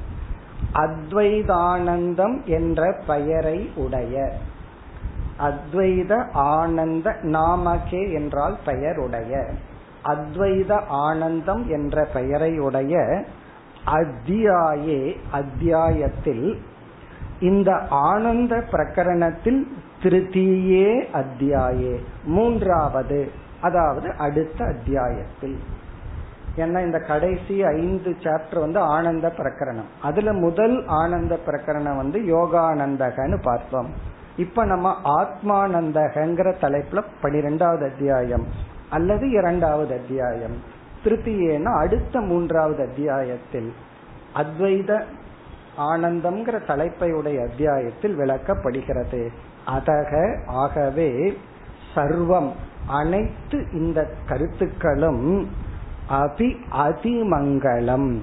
அத்வைதானந்தம் என்ற பெயரை உடைய அத்வைத ஆனந்த நாமகே என்றால் பெயருடைய. அத்வைத ஆனந்தம் என்ற பெயரையுடைய அத்தியாயே அத்தியாயத்தில் இந்த ஆனந்த பிரகரணத்தில் திருத்தீயே அத்தியாயே. மூன்றாவது அதாவது அடுத்த அத்தியாயத்தில். ஏன்னா இந்த கடைசி ஐந்து சாப்டர் வந்து ஆனந்த பிரகரணம். அதுல முதல் ஆனந்த பிரகரணம் வந்து யோகானந்தகன்னு பார்த்தோம் இப்ப நம்ம ஆத்மானந்தகங்கிற தலைப்புல பனிரெண்டாவது அத்தியாயம் அல்லது இரண்டாவது அத்தியாயம். திருப்தியேனா அடுத்த மூன்றாவது அத்தியாயத்தில். அத்வைத ஆனந்தம்ங்கிற தலைப்பையுடைய அத்தியாயத்தில் விளக்கப்படுகிறது. அதக ஆகவே சர்வம் அனைத்து இந்த கருத்துக்களும் அபி அதிமங்கலம்.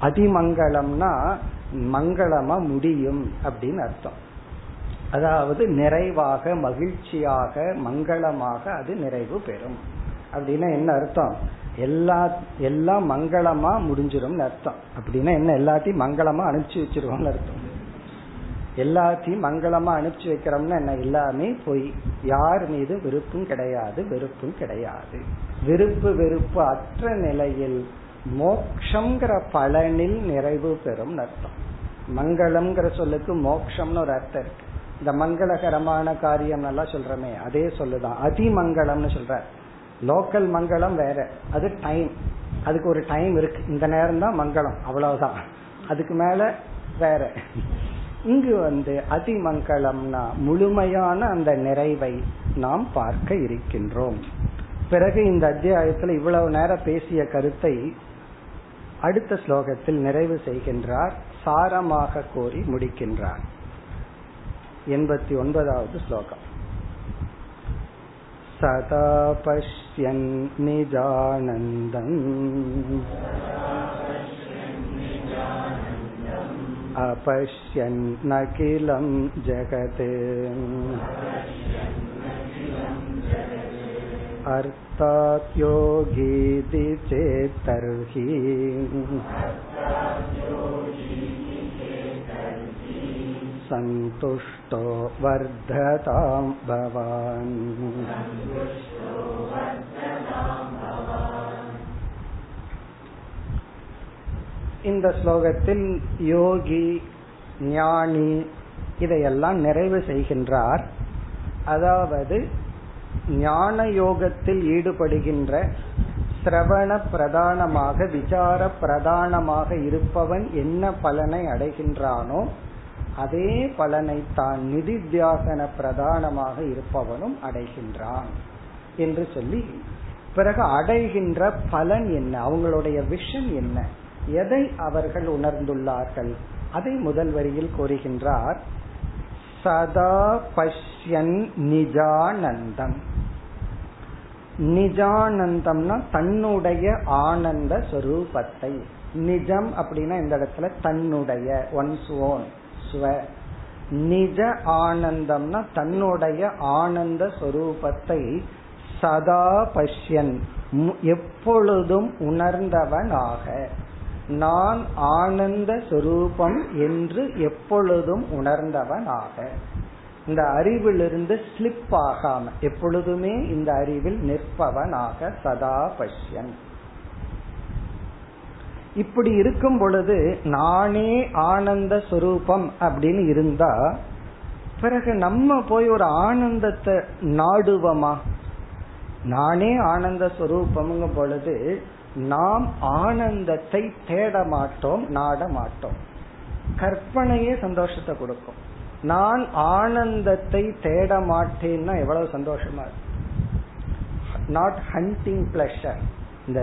அதிமங்கலம்னா மங்களமா முடியும் அப்படின்னு அர்த்தம். அதாவது நிறைவாக மகிழ்ச்சியாக மங்களமாக அது நிறைவு பெறும். அப்படின்னா என்ன அர்த்தம்? எல்லா எல்லாம் மங்களமா முடிஞ்சிடும் அர்த்தம். அப்படின்னா என்ன? எல்லாத்தையும் மங்களமா அனுப்பிச்சு வச்சிருவோம்னு அர்த்தம். எல்லாத்தையும் மங்களமா அனுப்பிச்சு வைக்கிறோம்னா என்ன? எல்லாமே போய். யார் மீது விருப்பும் கிடையாது வெறுப்பும் கிடையாது. விருப்பு வெறுப்பு அற்ற நிலையில் மோக்ஷங்கிற பலனில் நிறைவு பெறும் அர்த்தம். மங்களம்ங்கிற சொல்லுக்கு மோக்ஷம்னு ஒரு அர்த்தம் இருக்கு. இந்த மங்களகரமான காரியம் எல்லாம் சொல்றமே அதே சொல்லுதான். அதிமங்கலம்னு சொல்ற லோக்கல் மங்களம் வேற. அது டைம் அதுக்கு ஒரு டைம் இருக்கு. இந்த நேரம் தான் மங்களம். அவ்வளவுதான். அதுக்கு மேல வேற. இங்கு வந்து அதிமங்கலம்னா முழுமையான அந்த நிறைவை நாம் பார்க்க இருக்கின்றோம். பிறகு இந்த அத்தியாயத்தில் இவ்வளவு நேரம் பேசிய கருத்தை அடுத்த ஸ்லோகத்தில் நிறைவு செய்கின்றார். சாரமாக கோரி முடிக்கின்றார். எண்பத்தி ஒன்பதாவது ஸ்லோகம் सदा पश्यन् निजानन्दम् अपश्यन्नखिलं जगत् अर्थात् योगीति चेत्तर्हि सन्तुष्टो वर्धतां भवान् இந்த ஸ்லோகத்தில் யோகி ஞானி இதையெல்லாம் நிறைவு செய்கின்றார் அதாவது ஞான யோகத்தில் ஈடுபடுகின்ற சிரவண பிரதானமாக விசார பிரதானமாக இருப்பவன் என்ன பலனை அடைகின்றானோ அதே பலனை தான் நிதித்தியாசன பிரதானமாக இருப்பவனும் அடைகின்றான் என்று சொல்லி பிறகு அடைகின்ற பலன் என்ன? அவங்களுடைய விஷன் என்ன? எதை அவர்கள் உணர்ந்துள்ளார்கள்? அதை முதல் வரியில் கூறுகின்றார் சதா பஷ்யன் நிஜானந்தம். நிஜானந்தம்னா தன்னுடைய ஆனந்த சொரூபத்தை. நிஜம் அப்படின்னா இந்த இடத்துல தன்னுடைய ஒன்ஸ் ஓன் ஸ்வ நிஜ ஆனந்தம்னா தன்னுடைய ஆனந்த சொரூபத்தை சதா பஷ்யன் எப்பொழுதும் உணர்ந்தவனாக. நான் ஆனந்த சொரூபம் என்று எப்பொழுதும் உணர்ந்தவனாக. இந்த அறிவிலிருந்து ஸ்லிப் ஆகாம எப்பொழுதுமே இந்த அறிவில் நிற்பவனாக சதா பஷ்யன். இப்படி இருக்கும் பொழுது நானே ஆனந்த சுரூபம் அப்படின்னு இருந்தா பிறகு நம்ம போய் ஒரு ஆனந்தத்தை நாடுவமா? நானே ஆனந்த சுரூபம்ங்கும் பொழுது நாம் ஆனந்தத்தை தேட மாட்டோம் நாட மாட்டோம். கற்பனையே சந்தோஷத்தை கொடுக்கும். நான் ஆனந்தத்தை தேட மாட்டேன்னா எவ்வளவு சந்தோஷமா இருக்கு? நாட் ஹண்டிங் பிளஷர் இந்த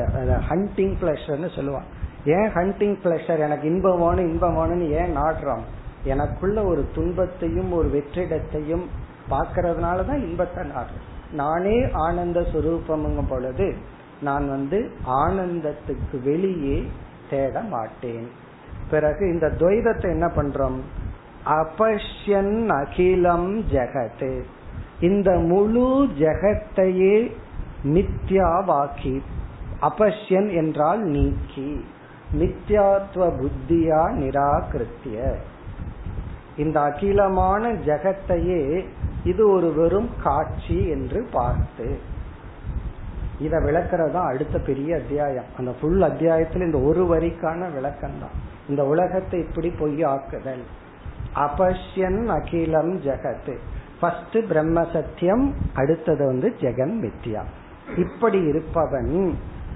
ஹண்டிங் பிளஷர்னு சொல்லுவான் ஏன் ஹண்டிங் பிளஷர் எனக்கு இன்பம் இன்பமானு ஏன் நாடுறோம்? எனக்குள்ள ஒரு துன்பத்தையும் ஒரு வெற்றிடத்தையும் பார்க்கறதுனாலதான் இன்பத்தை நாடுறேன் நானே ஆனந்த சுரூபம்ங்கும் பொழுது நான் வந்து ஆனந்தத்துக்கு வெளியே தேட மாட்டேன். பிறகு இந்த துவைதத்தை என்ன பண்றோம்? அபஷ்யன் அகிலம் ஜெகத்து இந்த முழு ஜெகத்தையே மித்யாவாக்கி அபஷ்யன் என்றால் நீக்கி. மித்யாத்வ புத்தியா நிராகிருத்திய. இந்த அகிலமான ஜெகத்தையே இது ஒரு வெறும் காட்சி என்று பார்த்து. இத விளக்குறதா அடுத்த பெரிய அத்தியாயம். அந்த ஃபுல் அத்தியாயத்துல இந்த ஒரு வரிக்கான விளக்கம் தான் இந்த உலகத்தை இப்படி பொய்யாக்குதல். அபஷ்யன் அகிலம் ஜெகத்து. ஃபர்ஸ்ட் பிரம்ம சத்தியம் அடுத்தது வந்து ஜெகன் மித்யா. இப்படி இருப்பவன்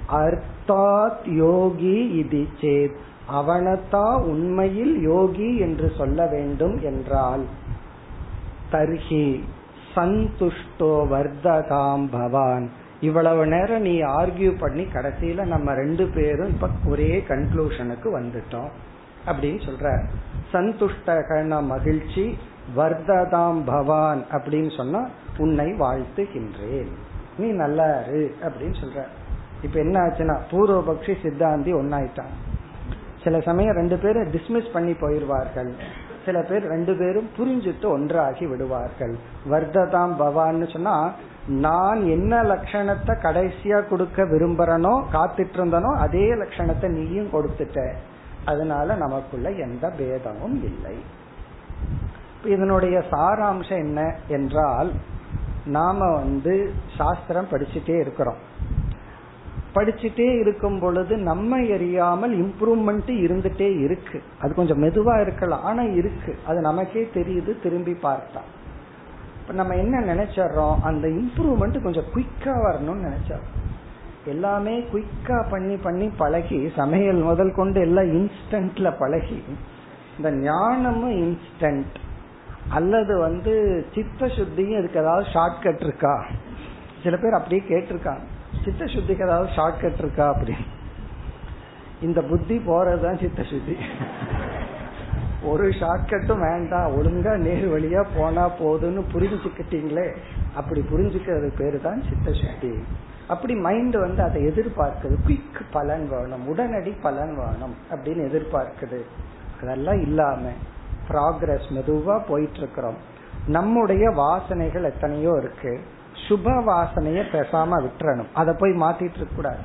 அர்த்தாத் யோகி இது சேத். அவனத்தா உண்மையில் யோகி என்று சொல்ல வேண்டும் என்றால் தர்ஹி சந்துஷ்டோ வர்ததாம் பவான். இவ்வளவு நேரம் நீ ஆர்கியூ பண்ணி கடைசியில நம்ம ரெண்டு பேரும் இப்ப ஒரே கன்க்ளூஷனுக்கு வந்துட்டோம். அப்படின்னு சொல்ற. சந்துஷ்டகன மகிழ்ச்சி வர்ததாம் பவான் அப்படின்னு சொன்னா உன்னை வாழ்த்துகின்றேன். நீ நல்லா இரு அப்படின்னு சொல்ற. இப்ப என்ன ஆச்சுன்னா பூர்வபக்ஷி சித்தாந்தி ஒன்னாயிட்டான் சில சமயம் ரெண்டு பேரும் டிஸ்மிஸ் பண்ணி போயிடுவார்கள். சில பேர் ரெண்டு பேரும் புரிஞ்சுட்டு ஒன்றாகி விடுவார்கள். வர்ததாம் பவான்னு சொன்னா நான் என்ன லட்சணத்தை கடைசியா கொடுக்க விரும்புறனோ காத்துட்டு இருந்தனோ அதே லட்சணத்தை நீயும் கொடுத்துட்ட. அதனால நமக்குள்ள எந்த பேதமும் இல்லை. இதனுடைய சாராம்சம் என்ன என்றால் நாம வந்து சாஸ்திரம் படிச்சுட்டே இருக்கிறோம். படிச்சுட்டே இருக்கும் பொழுது நம்ம எரியாமல் இம்ப்ரூவ்மெண்ட் இருந்துட்டே இருக்கு. அது கொஞ்சம் மெதுவா இருக்கலாம். ஆனா இருக்கு. அது நமக்கே தெரியுது திரும்பி பார்த்தா. இப்ப நம்ம என்ன நினைச்சிடறோம் அந்த இம்ப்ரூவ்மெண்ட் கொஞ்சம் குயிக்கா வரணும்னு நினைச்சோம் எல்லாமே குயிக்கா பண்ணி பண்ணி பழகி சமையல் முதல் கொண்டு எல்லாம் இன்ஸ்டன்ட்ல பழகி இந்த ஞானமும் இன்ஸ்டன்ட் அல்லது வந்து சித்த சுத்தியும் இதுக்கு ஏதாவது ஷார்ட்கட் இருக்கா? சில பேர் அப்படியே கேட்டிருக்காங்க. சித்த சுத்திக்கு ஏதாவது ஷார்ட்கட் இருக்கா அப்படின்னு. இந்த புத்தி போறதுதான் சித்த சுத்தி ஒரு ஷார்ட்கட்டும் வேண்டாம். ஒழுங்கா நேர் வழியா போனா போதுன்னு புரிஞ்சுக்கிட்டீங்களே அப்படி புரிஞ்சுக்கிறது பேரு தான் சித்த சுத்தி அப்படி மைண்ட் வந்து அதை எதிர்பார்க்குது. குயிக் பலன் வேணும். உடனடி பலன் வேணும் அப்படின்னு எதிர்பார்க்குது. அதெல்லாம் இல்லாம ப்ராக்ரஸ் மெதுவா போயிட்டு இருக்கிறோம். நம்முடைய வாசனைகள் எத்தனையோ இருக்கு. சுப வாசனைய பேசாம விட்டுறணும். அதை போய் மாத்திட்டு இருக்க கூடாது.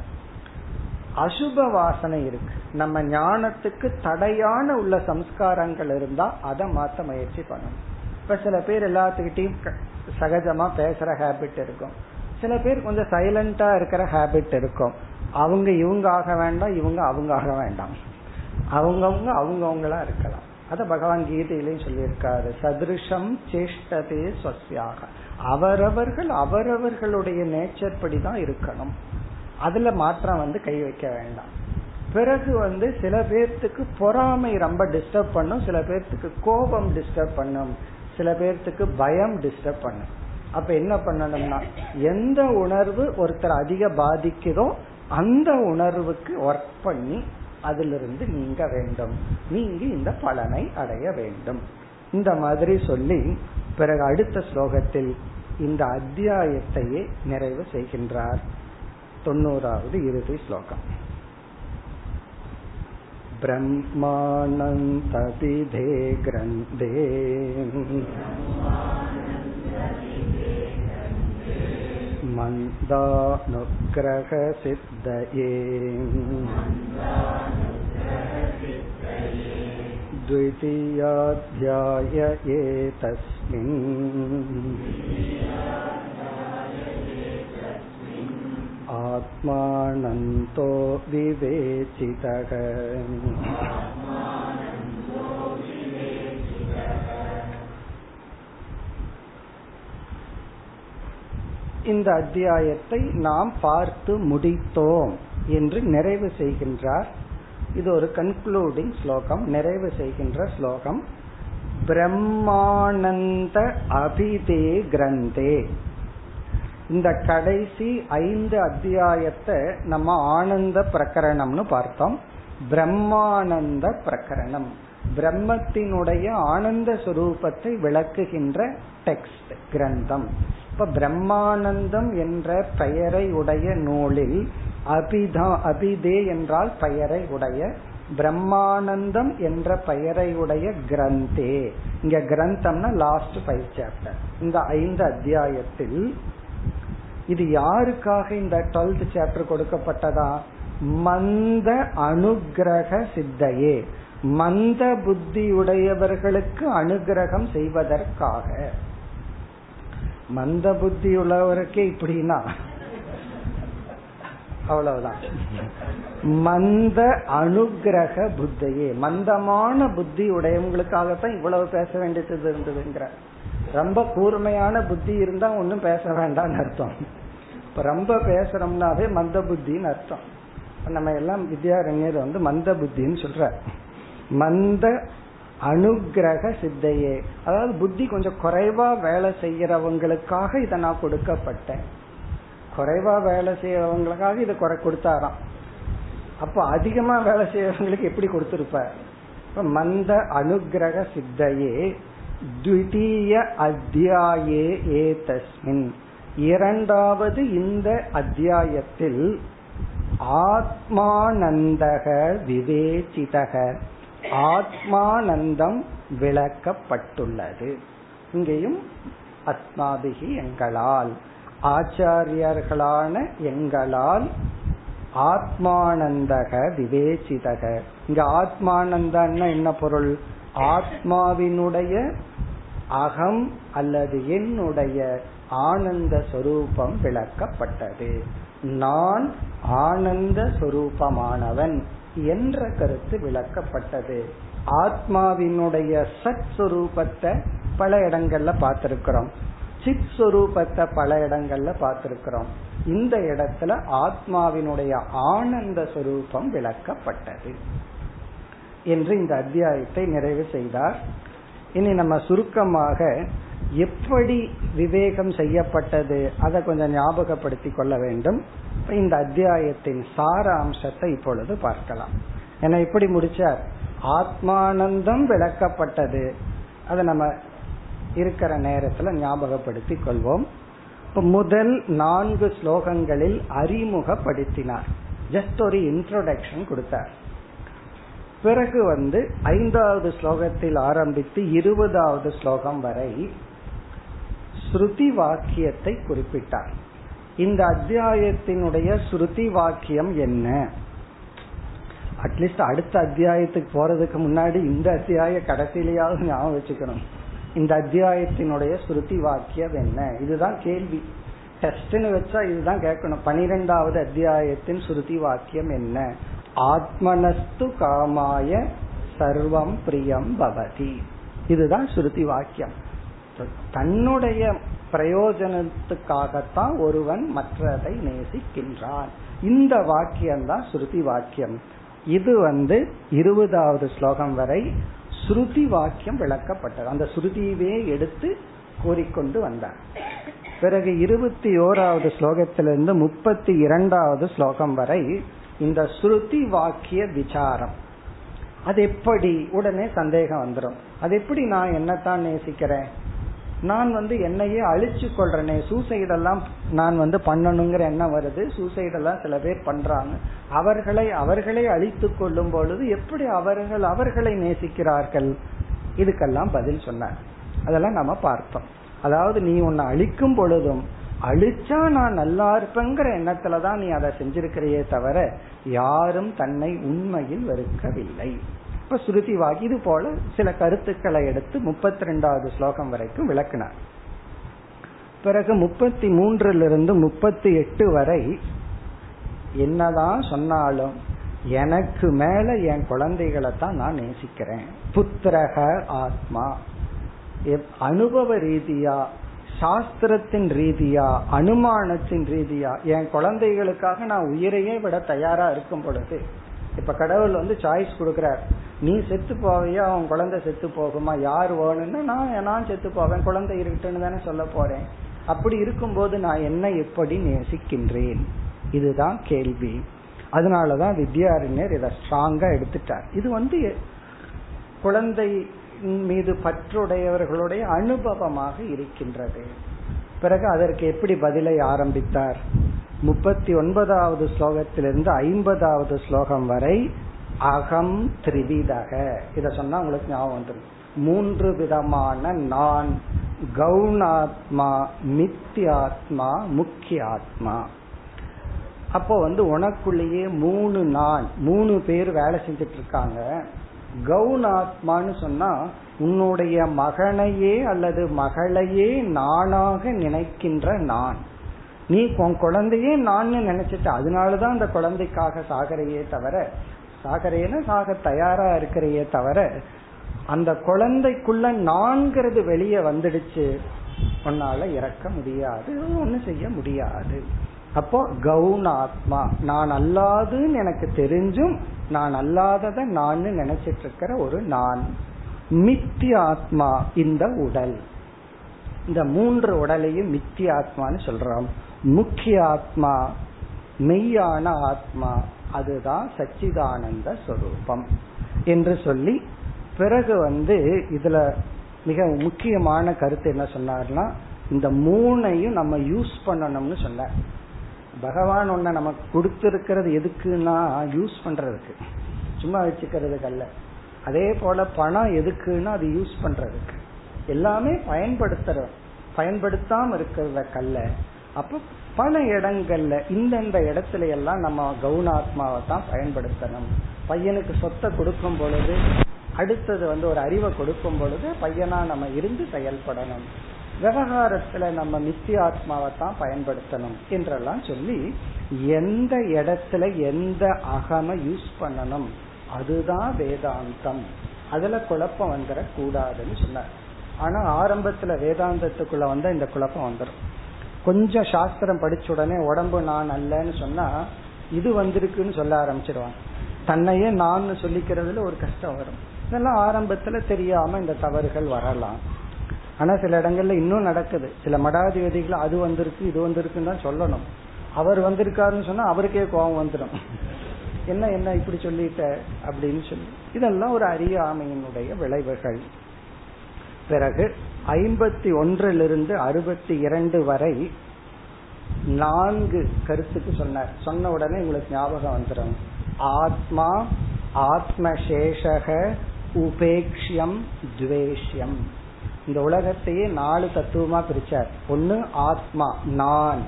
அசுப வாசனை இருக்கு. நம்ம ஞானத்துக்கு தடையான உள்ள சம்ஸ்காரங்கள் இருந்தா அதை மாத்த முயற்சி பண்ணணும். இப்ப சில பேர் எல்லாத்துக்கிட்டையும் சகஜமா பேசுற ஹேபிட் இருக்கும். சில பேர் கொஞ்சம் சைலண்டா இருக்கிற ஹேபிட் இருக்கும். அவங்க இவங்க ஆக வேண்டாம் இவங்க அவங்க ஆக வேண்டாம். அவங்கவுங்க அவங்கவுங்களா இருக்கலாம். அத பகவான் கீதையிலையும் சொல்லியிருக்காரு. சதிருஷம் சேஷ்டதே ஸ்வசியாக அவரவர்கள் அவரவர்களுடைய நேச்சர் படி தான் இருக்கணும். அதுல மாற்றம் வந்து கை வைக்க வேண்டாம். பிறகு வந்து சில பேர்த்துக்கு பொறாமை ரொம்ப டிஸ்டர்ப் பண்ணும் சில பேர்த்துக்கு கோபம் டிஸ்டர்ப் பண்ணும் சில பேர்த்துக்கு பயம் டிஸ்டர்ப் பண்ணும். அப்ப என்ன பண்ணணும்னா எந்த உணர்வு ஒருத்தர் அதிக பாதிக்குதோ அந்த உணர்வுக்கு ஒர்க் பண்ணி அதிலிருந்து நீங்க வேண்டும். நீங்கி இந்த பலனை அடைய வேண்டும். இந்த மாதிரி சொல்லி பிறகு அடுத்த ஸ்லோகத்தில் இந்த அத்தியாயத்தையே நிறைவு செய்கின்றார் தொண்ணூறாவது இறுதி ஸ்லோகம் ब्रह्मानन्तपिधे ग्रन्थे मन्दानुग्रहसिद्धये द्वितीयाध्याय एतस्मिन् आत्मानन्तो विवेचितः இந்த அத்தியாயத்தை நாம் பார்த்து முடித்தோம் என்று நிறைவு செய்கின்றார் இது ஒரு கன்க்ளூடிங் ஸ்லோகம் நிறைவு செய்கின்ற ஸ்லோகம். பிரம்மானந்த அபிதே கிரந்தே. இந்த கடைசி ஐந்து அத்தியாயத்தை நம்ம ஆனந்த பிரகரணம்னு பார்த்தோம். பிரம்மானந்த பிரகரணம். பிரம்மத்தினுடைய ஆனந்த சுரூபத்தை விளக்குகின்ற டெக்ஸ்ட் கிரந்தம். இப்ப பிரம்மானந்தம் என்ற பெயரை உடைய நூலில் அபிதா அபிதே என்றால் பெயரை உடைய பிரம்மானந்தம் என்ற பெயரையுடைய கிரந்தே. இங்க கிரந்தம்னா லாஸ்ட் ஃபைவ் சாப்டர் இந்த ஐந்து அத்தியாயத்தில் இது யாருக்காக இந்த டுவெல்த் சாப்டர் கொடுக்கப்பட்டதா? மந்த அனுகிரக சித்தையே. மந்த புத்தியுடையவர்களுக்கு அனுகிரகம் செய்வதற்காக. மந்த புத்தி உள்ளவருக்கே இப்படின்னா அவ்வளவுதான். மந்த அனுகிரக புத்தியே. மந்தமான புத்தி உடையவங்களுக்காகத்தான் இவ்வளவு பேச வேண்டியது இருந்ததுங்கிற. ரொம்ப கூர்மையான புத்தி இருந்தா ஒன்னும் பேச வேண்டாம்னு அர்த்தம். இப்ப ரொம்ப பேசுறோம்னாவே மந்த புத்தின்னு அர்த்தம். நம்ம எல்லாம் வித்யாரண்யர் வந்து மந்த புத்தின்னு சொல்ற மந்த அனுகிரக சித்தையே. அதாவது புத்தி கொஞ்சம் குறைவா வேலை செய்யறவங்களுக்காக இதை நான் கொடுக்கப்பட்டேன். குறைவா வேலை செய்யறவங்களுக்காக இதை குறை கொடுத்தாராம். அப்ப அதிகமா வேலை செய்யறவங்களுக்கு எப்படி கொடுத்திருப்பார் மந்த அனுகிரக சித்தையே த்விதீய அத்தியாயே ஏ தஸ்மின் இரண்டாவது இந்த அத்தியாயத்தில் ஆத்மானந்தக விவேச்சிதக. ஆத்மானந்தம் விளக்கப்பட்டுள்ளது. இங்கேயும் அஸ்மாபிகி எங்களால். ஆச்சாரியர்களான எங்களால் ஆத்மானந்தக விவேசிதக இங்க ஆத்மானந்தன்னா என்ன பொருள்? ஆத்மாவினுடைய அகம் அல்லது என்னுடைய ஆனந்த சொரூபம் விளக்கப்பட்டது. நான் ஆனந்த சொரூபமானவன் என்ற கருத்து விளக்கப்பட்டது. ஆத்மாவினுடைய சத் சுரூபத்தை பல இடங்கள்ல பார்த்திருக்கிறோம். சித் சுரூபத்தை பல இடங்கள்ல பார்த்திருக்கிறோம். இந்த இடத்துல ஆத்மாவினுடைய ஆனந்த சுரூபம் விளக்கப்பட்டது என்று இந்த அத்தியாயத்தை நிறைவு செய்தார். இனி நம்ம சுருக்கமாக எப்படி விவேகம் செய்யப்பட்டது அதை கொஞ்சம் ஞாபகப்படுத்தி கொள்ள வேண்டும். இந்த அத்தியாயத்தின் சார அம்சத்தை இப்பொழுது பார்க்கலாம். ஏன்னா இப்படி முடிச்சார். ஆத்மானந்தம் விளக்கப்பட்டது. அதை நம்ம இருக்கிற நேரத்துல ஞாபகப்படுத்தி கொள்வோம். முதல் நான்கு ஸ்லோகங்களில் அறிமுகப்படுத்தினார். ஜஸ்ட் ஒரு இன்ட்ரோடக்ஷன் கொடுத்தார். பிறகு வந்து ஐந்தாவது ஸ்லோகத்தில் ஆரம்பித்து இருபதாவது ஸ்லோகம் வரை ஸ்ருதி வாக்கியத்தை குறிப்பிட்டார். இந்த அத்தியாயத்தினுடைய ஸ்ருதி வாக்கியம் என்ன? அட்லீஸ்ட் அடுத்த அத்தியாயத்துக்கு போறதுக்கு முன்னாடி இந்த அத்தியாய கடைசியிலேயாவது ஞாபகம் வச்சுக்கணும். இந்த அத்தியாயத்தினுடைய ஸ்ருதி வாக்கியம் என்ன? இதுதான் கேள்வி. டெஸ்ட்னு வச்சா இதுதான் கேட்கணும். பனிரெண்டாவது அத்தியாயத்தின் ஸ்ருதி வாக்கியம் என்ன? ஆத்மனஸ்து காமாய சர்வம் பிரியம் பவதி. இதுதான் ஸ்ருதி வாக்கியம். தன்னுடைய பிரயோஜனத்துக்காகத்தான் ஒருவன் மற்றதை நேசிக்கின்றான். இந்த வாக்கியம் தான் ஸ்ருதி வாக்கியம். இது வந்து இருபதாவது ஸ்லோகம் வரை ஸ்ருதி வாக்கியம் விளக்கப்பட்டது. அந்த ஸ்ருதியவே எடுத்து கூறிக்கொண்டு வந்தார். பிறகு இருபத்தி ஓராவது ஸ்லோகத்திலிருந்து முப்பத்தி இரண்டாவது ஸ்லோகம் வரை இந்த ஸ்ருதி வாக்கிய விசாரம். அது எப்படி? உடனே சந்தேகம் வந்துடும் அது எப்படி நான் என்னத்தான் நேசிக்கிறேன்? நான் வந்து என்னையே அழிச்சு கொள்றேனே சூசைடெல்லாம் நான் வந்து பண்ணணுங்கிற எண்ணம் வருது. சூசைடெல்லாம் சில பேர் பண்றாங்க. அவர்களை அவர்களே அழித்து கொள்ளும் பொழுது எப்படி அவர்கள் அவர்களை நேசிக்கிறார்கள்? இதுக்கெல்லாம் பதில் சொன்னார். அதெல்லாம் நம்ம பார்த்தோம். அதாவது நீ உன்னை அழிக்கும் பொழுதும் அழிச்சா நான் நல்லா இருப்பேங்கிற எண்ணத்துலதான் நீ அதை செஞ்சிருக்கிறையே தவிர யாரும் தன்னை உண்மையில் வெறுக்கவில்லை. இப்ப ஸ்ருதி இது போல சில கருத்துக்களை எடுத்து முப்பத்தி ரெண்டாவது ஸ்லோகம் வரைக்கும் விளக்கினார். பிறகு முப்பத்தி மூன்றிலிருந்து முப்பத்தி எட்டு வரை என்னதான் சொன்னாலும் எனக்கு மேல என் குழந்தைகளை தான் நான் நேசிக்கிறேன். புத்திரக ஆத்மா. அனுபவ ரீதியா சாஸ்திரத்தின் ரீதியா அனுமானத்தின் ரீதியா என் குழந்தைகளுக்காக நான் உயிரையே விட தயாரா இருக்கும் பொழுது இப்ப கடவுள் வந்து சாய்ஸ் கொடுக்கிறார். நீ செத்து போவையா? அவன் குழந்தை செத்து போகுமா? யார் வேணும்னா நான் நான் செத்து போவேன். குழந்தை இருக்கட்டுன்னு தானே சொல்ல போறேன். அப்படி இருக்கும்போது நான் என்ன எப்படி நேசிக்கின்றேன்? இதுதான் கேள்வி. அதனாலதான் வித்யாரண்யர் இதை ஸ்ட்ராங்கா எடுத்துட்டார். இது வந்து குழந்தை மீது பற்றுடையவர்களுடைய அனுபவமாக இருக்கின்றது. பிறகு அதற்கு எப்படி பதிலை ஆரம்பித்தார்? முப்பத்தி ஒன்பதாவது ஸ்லோகத்திலிருந்து ஐம்பதாவது ஸ்லோகம் வரை அகம் திரிவிதக. இத சொன்னா உங்களுக்கு ஞாபகம் வந்துடும் மூன்று விதமான நான் கவுனாத்மா மித்தியாத்மா முக்கிய ஆத்மா அப்போ வந்து உனக்குள்ளேயே மூணு நான் மூணு பேர் வேலை செஞ்சிட்டு இருக்காங்க கவுனாத்மான்னு சொன்னா உன்னுடைய மகனையே அல்லது மகளையே நானாக நினைக்கின்ற நான். நீ உன் குழந்தையே நான் நினைச்சிட்ட. அதனாலதான் அந்த குழந்தைக்காக சாகரையே தவிர சாகரையில சாக தயாரா இருக்கிறையே தவிர அந்த குழந்தைக்குள்ள நான்கிறது வெளியே வந்துடுச்சு. உன்னால இறக்க முடியாது ஒண்ணு செய்ய முடியாது. அப்போ கவுனாத்மா நான் அல்லாதுன்னு எனக்கு தெரிஞ்சும் நான் அல்லாதத நான் நினைச்சிட்டு இருக்கிற ஒரு நான். மித்தியாத்மா இந்த உடல். இந்த மூன்று உடலையும் மித்தியாத்மான்னு சொல்றோம். முக்கிய ஆத்மா மெய்யான ஆத்மா அதுதான் சச்சிதானந்த சொரூபம் என்று சொல்லி பிறகு வந்து இதுல மிக முக்கியமான கருத்து என்ன சொன்னார்னா இந்த மூணையும் நம்ம யூஸ் பண்ணணும்னு சொன்னார் பகவான் ஒன்ன நமக்கு கொடுத்திருக்கிறது எதுக்குன்னா யூஸ் பண்றதுக்கு. சும்மா வச்சுக்கிறதுக்கு அல்ல அதே போல பணம் எதுக்குன்னா அது யூஸ் பண்றதுக்கு. எல்லாமே பயன்படுத்துற பயன்படுத்தாம கல்ல அப்ப பல இடங்கள்ல இந்தந்த இடத்துல எல்லாம் நம்ம கவுனாத்மாவை தான் பயன்படுத்தணும். பையனுக்கு சொத்தை கொடுக்கும் பொழுது அடுத்தது வந்து ஒரு அறிவை கொடுக்கும் பொழுது பையனா நம்ம இருந்து செயல்படணும். விவகாரத்துல நம்ம நித்தியாத்மாவை தான் பயன்படுத்தணும் என்றெல்லாம் சொல்லி எந்த இடத்துல எந்த அகம யூஸ் பண்ணணும் அதுதான் வேதாந்தம். அதுல குழப்பம் வந்துடக் கூடாதுன்னு சொன்னார். ஆனா ஆரம்பத்துல வேதாந்தத்துக்குள்ள வந்தா இந்த குழப்பம் வந்துடும் கொஞ்சம் சாஸ்திரம் படிச்ச உடனே உடம்பு நான் அல்லன்னு சொன்னா இது வந்திருக்குன்னு சொல்ல ஆரம்பிச்சிருவாங்க. தன்னையே நான் சொல்லிக்கிறதுல ஒரு கஷ்டம் வரும். இதெல்லாம் ஆரம்பத்துல தெரியாம இந்த தவறுகள் வரலாம். ஆனா சில இடங்கள்ல இன்னும் நடக்குது. சில மடாதிபதிகள் அது வந்திருக்கு இது வந்திருக்குன்னு தான் சொல்லணும். அவர் வந்திருக்காருன்னு சொன்னா அவருக்கே கோபம் வந்துடும் என்ன என்ன இப்படி சொல்லிட்ட அப்படின்னு சொல்லி. இதெல்லாம் ஒரு அறியாமையினுடைய விளைவுகள். பிறகு ஐம்பத்தி ஒன்றிலிருந்து அறுபத்தி இரண்டு வரை நான்கு கருத்துக்கு சொன்னார். சொன்ன உடனே உங்களுக்கு ஞாபகம் வந்துடும் ஆத்மா ஆத்மசேஷக உபேக்ஷியம் துவேஷ்யம். இந்த உலகத்தையே நாலு தத்துவமா பிரிச்சார். ஒன்னு ஆத்மா நான்.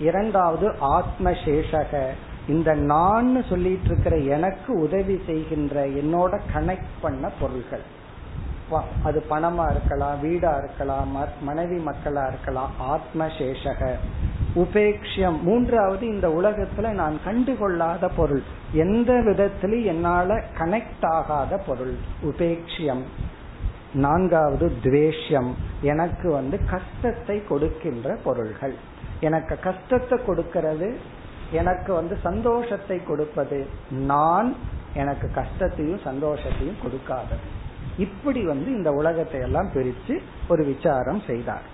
இரண்டாவது ஆத்மசேஷக. இந்த நான் சொல்லிட்டு இருக்கிற எனக்கு உதவி செய்கின்ற என்னோட கனெக்ட் பண்ண பொருள்கள். அது பணமா இருக்கலாம் வீடா இருக்கலாம் மனைவி மக்களா இருக்கலாம் ஆத்மசேஷக. உபேக்ஷம் மூன்றாவது இந்த உலகத்துல நான் கண்டுகொள்ளாத பொருள். எந்த விதத்திலும் என்னால கனெக்ட் ஆகாத பொருள். உபேக்ஷியம். நான்காவது துவேஷ்யம். எனக்கு வந்து கஷ்டத்தை கொடுக்கின்ற பொருள்கள். எனக்கு கஷ்டத்தை கொடுக்கிறது எனக்கு வந்து சந்தோஷத்தை கொடுப்பது. நான் எனக்கு கஷ்டத்தையும் சந்தோஷத்தையும் கொடுக்காதது. இப்படி வந்து இந்த உலகத்தை எல்லாம் பிரித்து ஒரு விசாரம் செய்தார்.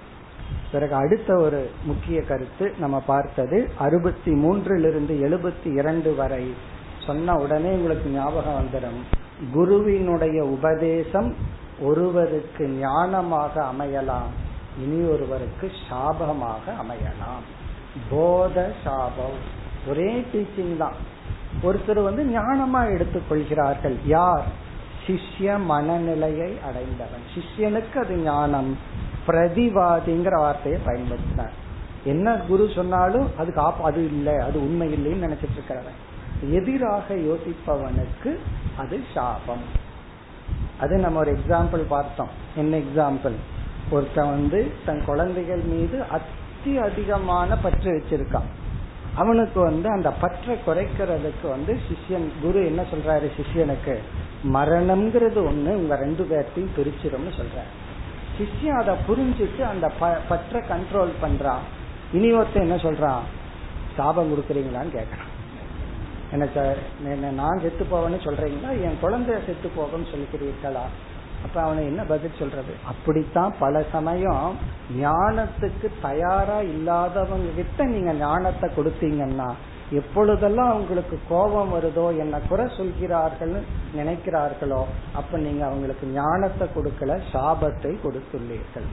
பிறகு அடுத்த ஒரு முக்கிய கருத்து நம்ம பார்த்தது அறுபத்தி மூன்றிலிருந்து எழுபத்தி இரண்டு வரை சொன்ன உடனே உங்களுக்கு ஞாபகம் வந்துடும். குருவினுடைய உபதேசம் ஒருவருக்கு ஞானமாக அமையலாம் இனி ஒருவருக்கு சாபமாக அமையலாம். போத சாபம். ஒரே டீச்சிங் தான். ஒருத்தர் வந்து ஞானமா எடுத்துக்கொள்கிறார்கள் யார்? சிஷ்ய மனநிலையை அடைந்தவன். சிஷ்யனுக்கு அது ஞானம். பிரதிவாதிங்கிற வார்த்தையை பயன்படுத்தினார். என்ன குரு சொன்னாலும் அதுக்கு ஆப் அது இல்லை அது உண்மை இல்லைன்னு நினைச்சிட்டு இருக்கிறவன். எதிராக யோசிப்பவனுக்கு அது சாபம். அது நம்ம ஒரு எக்ஸாம்பிள் பார்த்தோம். என்ன எக்ஸாம்பிள் ஒருத்தன் வந்து தன் குழந்தைகள் மீது அத்தி அதிகமான பற்று வச்சிருக்கான். அவனுக்கு வந்து அந்த பற்றை குறைக்கிறதுக்கு வந்து சிஷ்யன் குரு என்ன சொல்றாரு சிஷ்யனுக்கு? மரணம்ங்கிறது ஒண்ணு உங்க ரெண்டு பேர்த்தையும் பிரிச்சிடும்னு சொல்ற சிஷ்யன் அதை புரிஞ்சுட்டு அந்த பற்றை கண்ட்ரோல் பண்றான் இனி ஒருத்தன் என்ன சொல்றான் சாபம் கொடுக்குறீங்களான்னு கேட்கறான் என்ன சார் நான் செத்து போவேன்னு சொல்றீங்களா? என் குழந்தைய செத்து போகும்னு சொல்லிக்கிறீர்களா? அப்ப அவனை என்ன பதில் சொல்றது? அப்படித்தான் பல சமயம் ஞானத்துக்கு தயாரா இல்லாதவங்க கிட்ட நீங்க ஞானத்தை கொடுத்தீங்கன்னா எப்பொழுதெல்லாம் அவங்களுக்கு கோபம் வருதோ என்ன குறை சொல்கிறார்கள் நினைக்கிறார்களோ அப்ப நீங்க அவங்களுக்கு ஞானத்தை கொடுக்கல சாபத்தை கொடுத்துள்ளீர்கள்.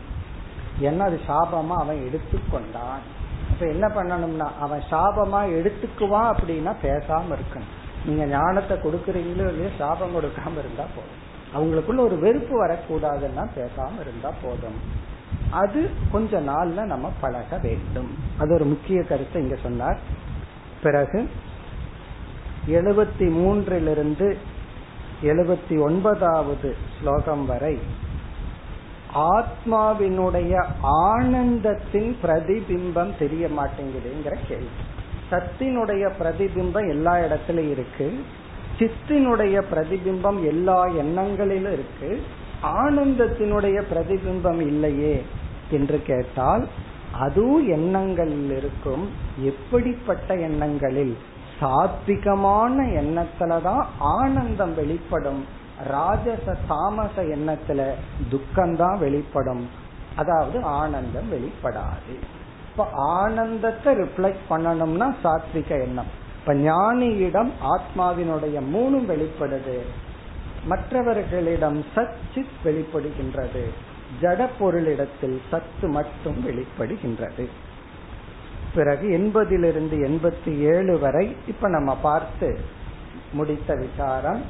ஏன்னா அது சாபமா அவன் எடுத்துக்கொண்டான். அப்ப என்ன பண்ணணும்னா அவன் சாபமா எடுத்துக்குவான் அப்படின்னா பேசாம இருக்கணும். நீங்க ஞானத்தை கொடுக்கறீங்களோ இல்லையோ சாபம் கொடுக்காம இருந்தா போதும். அவங்களுக்குள்ள ஒரு வெறுப்பு வரக்கூடாதுன்னா பேசாம இருந்தா போதும். அது கொஞ்ச நாள்ல நம்ம பழக வேண்டும். அது ஒரு முக்கிய கருத்தை இங்க சொன்னார். பிறகு எழுபத்தி மூன்றிலிருந்து எழுபத்தி ஒன்பதாவது ஸ்லோகம் வரை ஆத்மாவினுடைய ஆனந்தத்தின் பிரதிபிம்பம் தெரிய மாட்டேங்குதுங்கிற கேள்வி. சத்தினுடைய பிரதிபிம்பம் எல்லா இடத்துலயும் இருக்கு. சித்தினுடைய பிரதிபிம்பம் எல்லா எண்ணங்களிலும் இருக்கு. ஆனந்தத்தினுடைய பிரதிபிம்பம் இல்லையே என்று கேட்டால் அதுவும் எண்ணங்களில் இருக்கும் எப்படிப்பட்ட எண்ணங்களில் சாத்விகமான எண்ணத்துலதான் ஆனந்தம் வெளிப்படும். ராஜச தாமச எண்ணத்துல துக்கம்தான் வெளிப்படும். அதாவது ஆனந்தம் வெளிப்படாது. இப்ப ஆனந்தத்தை ரிஃப்ளெக்ட் பண்ணணும்னா சாத்விக எண்ணம். இப்ப ஞானியிடம் ஆத்மாவினுடைய மூணும் வெளிப்படுது. மற்றவர்களிடம் சச்சித் வெளிப்படுகின்றது. ஜட பொருளிடத்தில் சத்து மட்டும் வெளிப்படுகின்றது. பிறகு எண்பதிலிருந்து எண்பத்தி ஏழு வரை இப்ப நம்ம பார்த்து முடித்த விசாரம்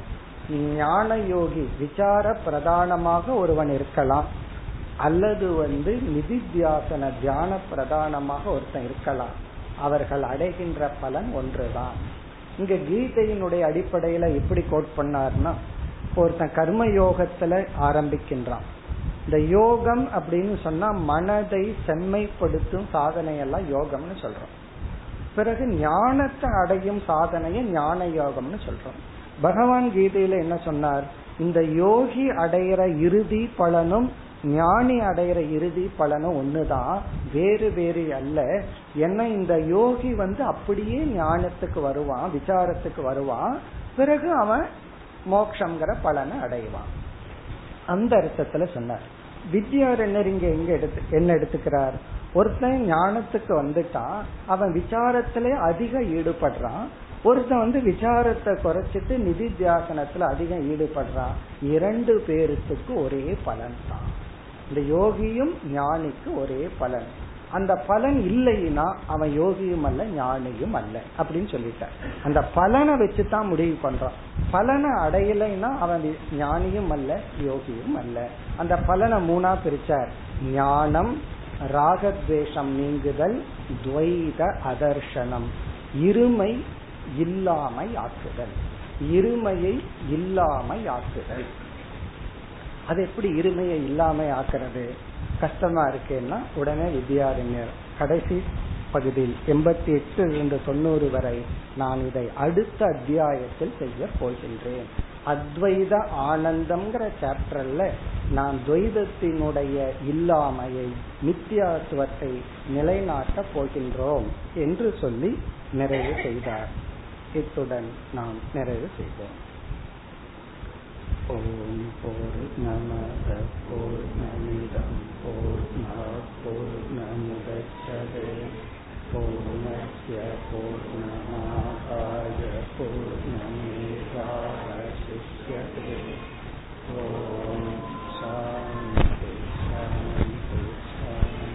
ஞான யோகி விசார பிரதானமாக ஒருவன் இருக்கலாம். அல்லது வந்து நிதித்தியாசன தியான பிரதானமாக ஒருத்தன் இருக்கலாம். அவர்கள் அடைகின்ற பலன் ஒன்றுதான். இங்க கீதையினுடைய அடிப்படையில எப்படி கோட் பண்ணார்னா ஒருத்தன் கர்ம யோகத்துல ஆரம்பிக்கின்றான். இந்த யோகம் அப்படின்னு சொன்னா மனதை செம்மைப்படுத்தும் சாதனையெல்லாம் யோகம்னு சொல்றோம். பிறகு ஞானத்தை அடையும் சாதனைய ஞான யோகம்னு சொல்றோம். பகவான் கீதையில என்ன சொன்னார்? இந்த யோகி அடையிற இறுதி பலனும் ஞானி அடையிற இறுதி பலனும் ஒண்ணுதான் வேறு வேறு அல்ல. என்ன இந்த யோகி வந்து அப்படியே ஞானத்துக்கு வருவான் விசாரத்துக்கு வருவான் பிறகு அவன் மோக்ஷங்கிற பலனை அடைவான். அந்த அர்த்தத்துல சொன்னார். வித்யாரண்யர் இங்க எங்க எடுத்து என்ன எடுத்துக்கிறார்? ஒருத்தன் ஞானத்துக்கு வந்துட்டான் அவன் விசாரத்திலே அதிக ஈடுபடுறான் ஒருத்தன் வந்து விசாரத்தை குறைச்சிட்டு நிதித்தியாசனத்துல அதிகம் ஈடுபடுறான். இரண்டு பேருத்துக்கு ஒரே பலன் தான் இந்த யோகியும் ஞானிக்கு ஒரே பலன். அந்த பலன் இல்லைன்னா அவன் யோகியும் அல்ல ஞானியும் அல்ல அப்படின்னு சொல்லிட்டான் அந்த பலனை வச்சு தான் முடிவு பண்றான். பலனை அடையலைன்னா அவன் ஞானியும் அல்ல யோகியும் அல்ல. அந்த பலனை மூணா பிரிச்சார். ஞானம் ராகத்வேஷம் நீங்குதல் துவைத அதர்ஷனம் இருமை இல்லாமை ஆக்குதல். இருமையை இல்லாமை ஆக்குதல். அது எப்படி இருமையை இல்லாமை ஆக்குறது? கஷ்டமா இருக்கேன்னா உடனே வித்யாரண்யர் கடைசி பகுதியில் எண்பத்தி எட்டு இருந்து தொண்ணூறு வரை நான் இதை அடுத்த அத்தியாயத்தில் செய்ய போகின்றேன். அத்வைத ஆனந்தம்ங்கிற சாப்டர்ல நான் துவைதத்தினுடைய இல்லாமையை நித்தியாத்துவத்தை நிலைநாட்டப் போகின்றோம் என்று சொல்லி நிறைவு செய்தார். இத்துடன் நாம் நிறைவு செய்தோம் ॐ पूर्णमद पूर्णमिदं पूर्णात् पूर्णमुदच्छते पूर्णस्य पूर्णमादाय पूर्णमेवावशिष्यते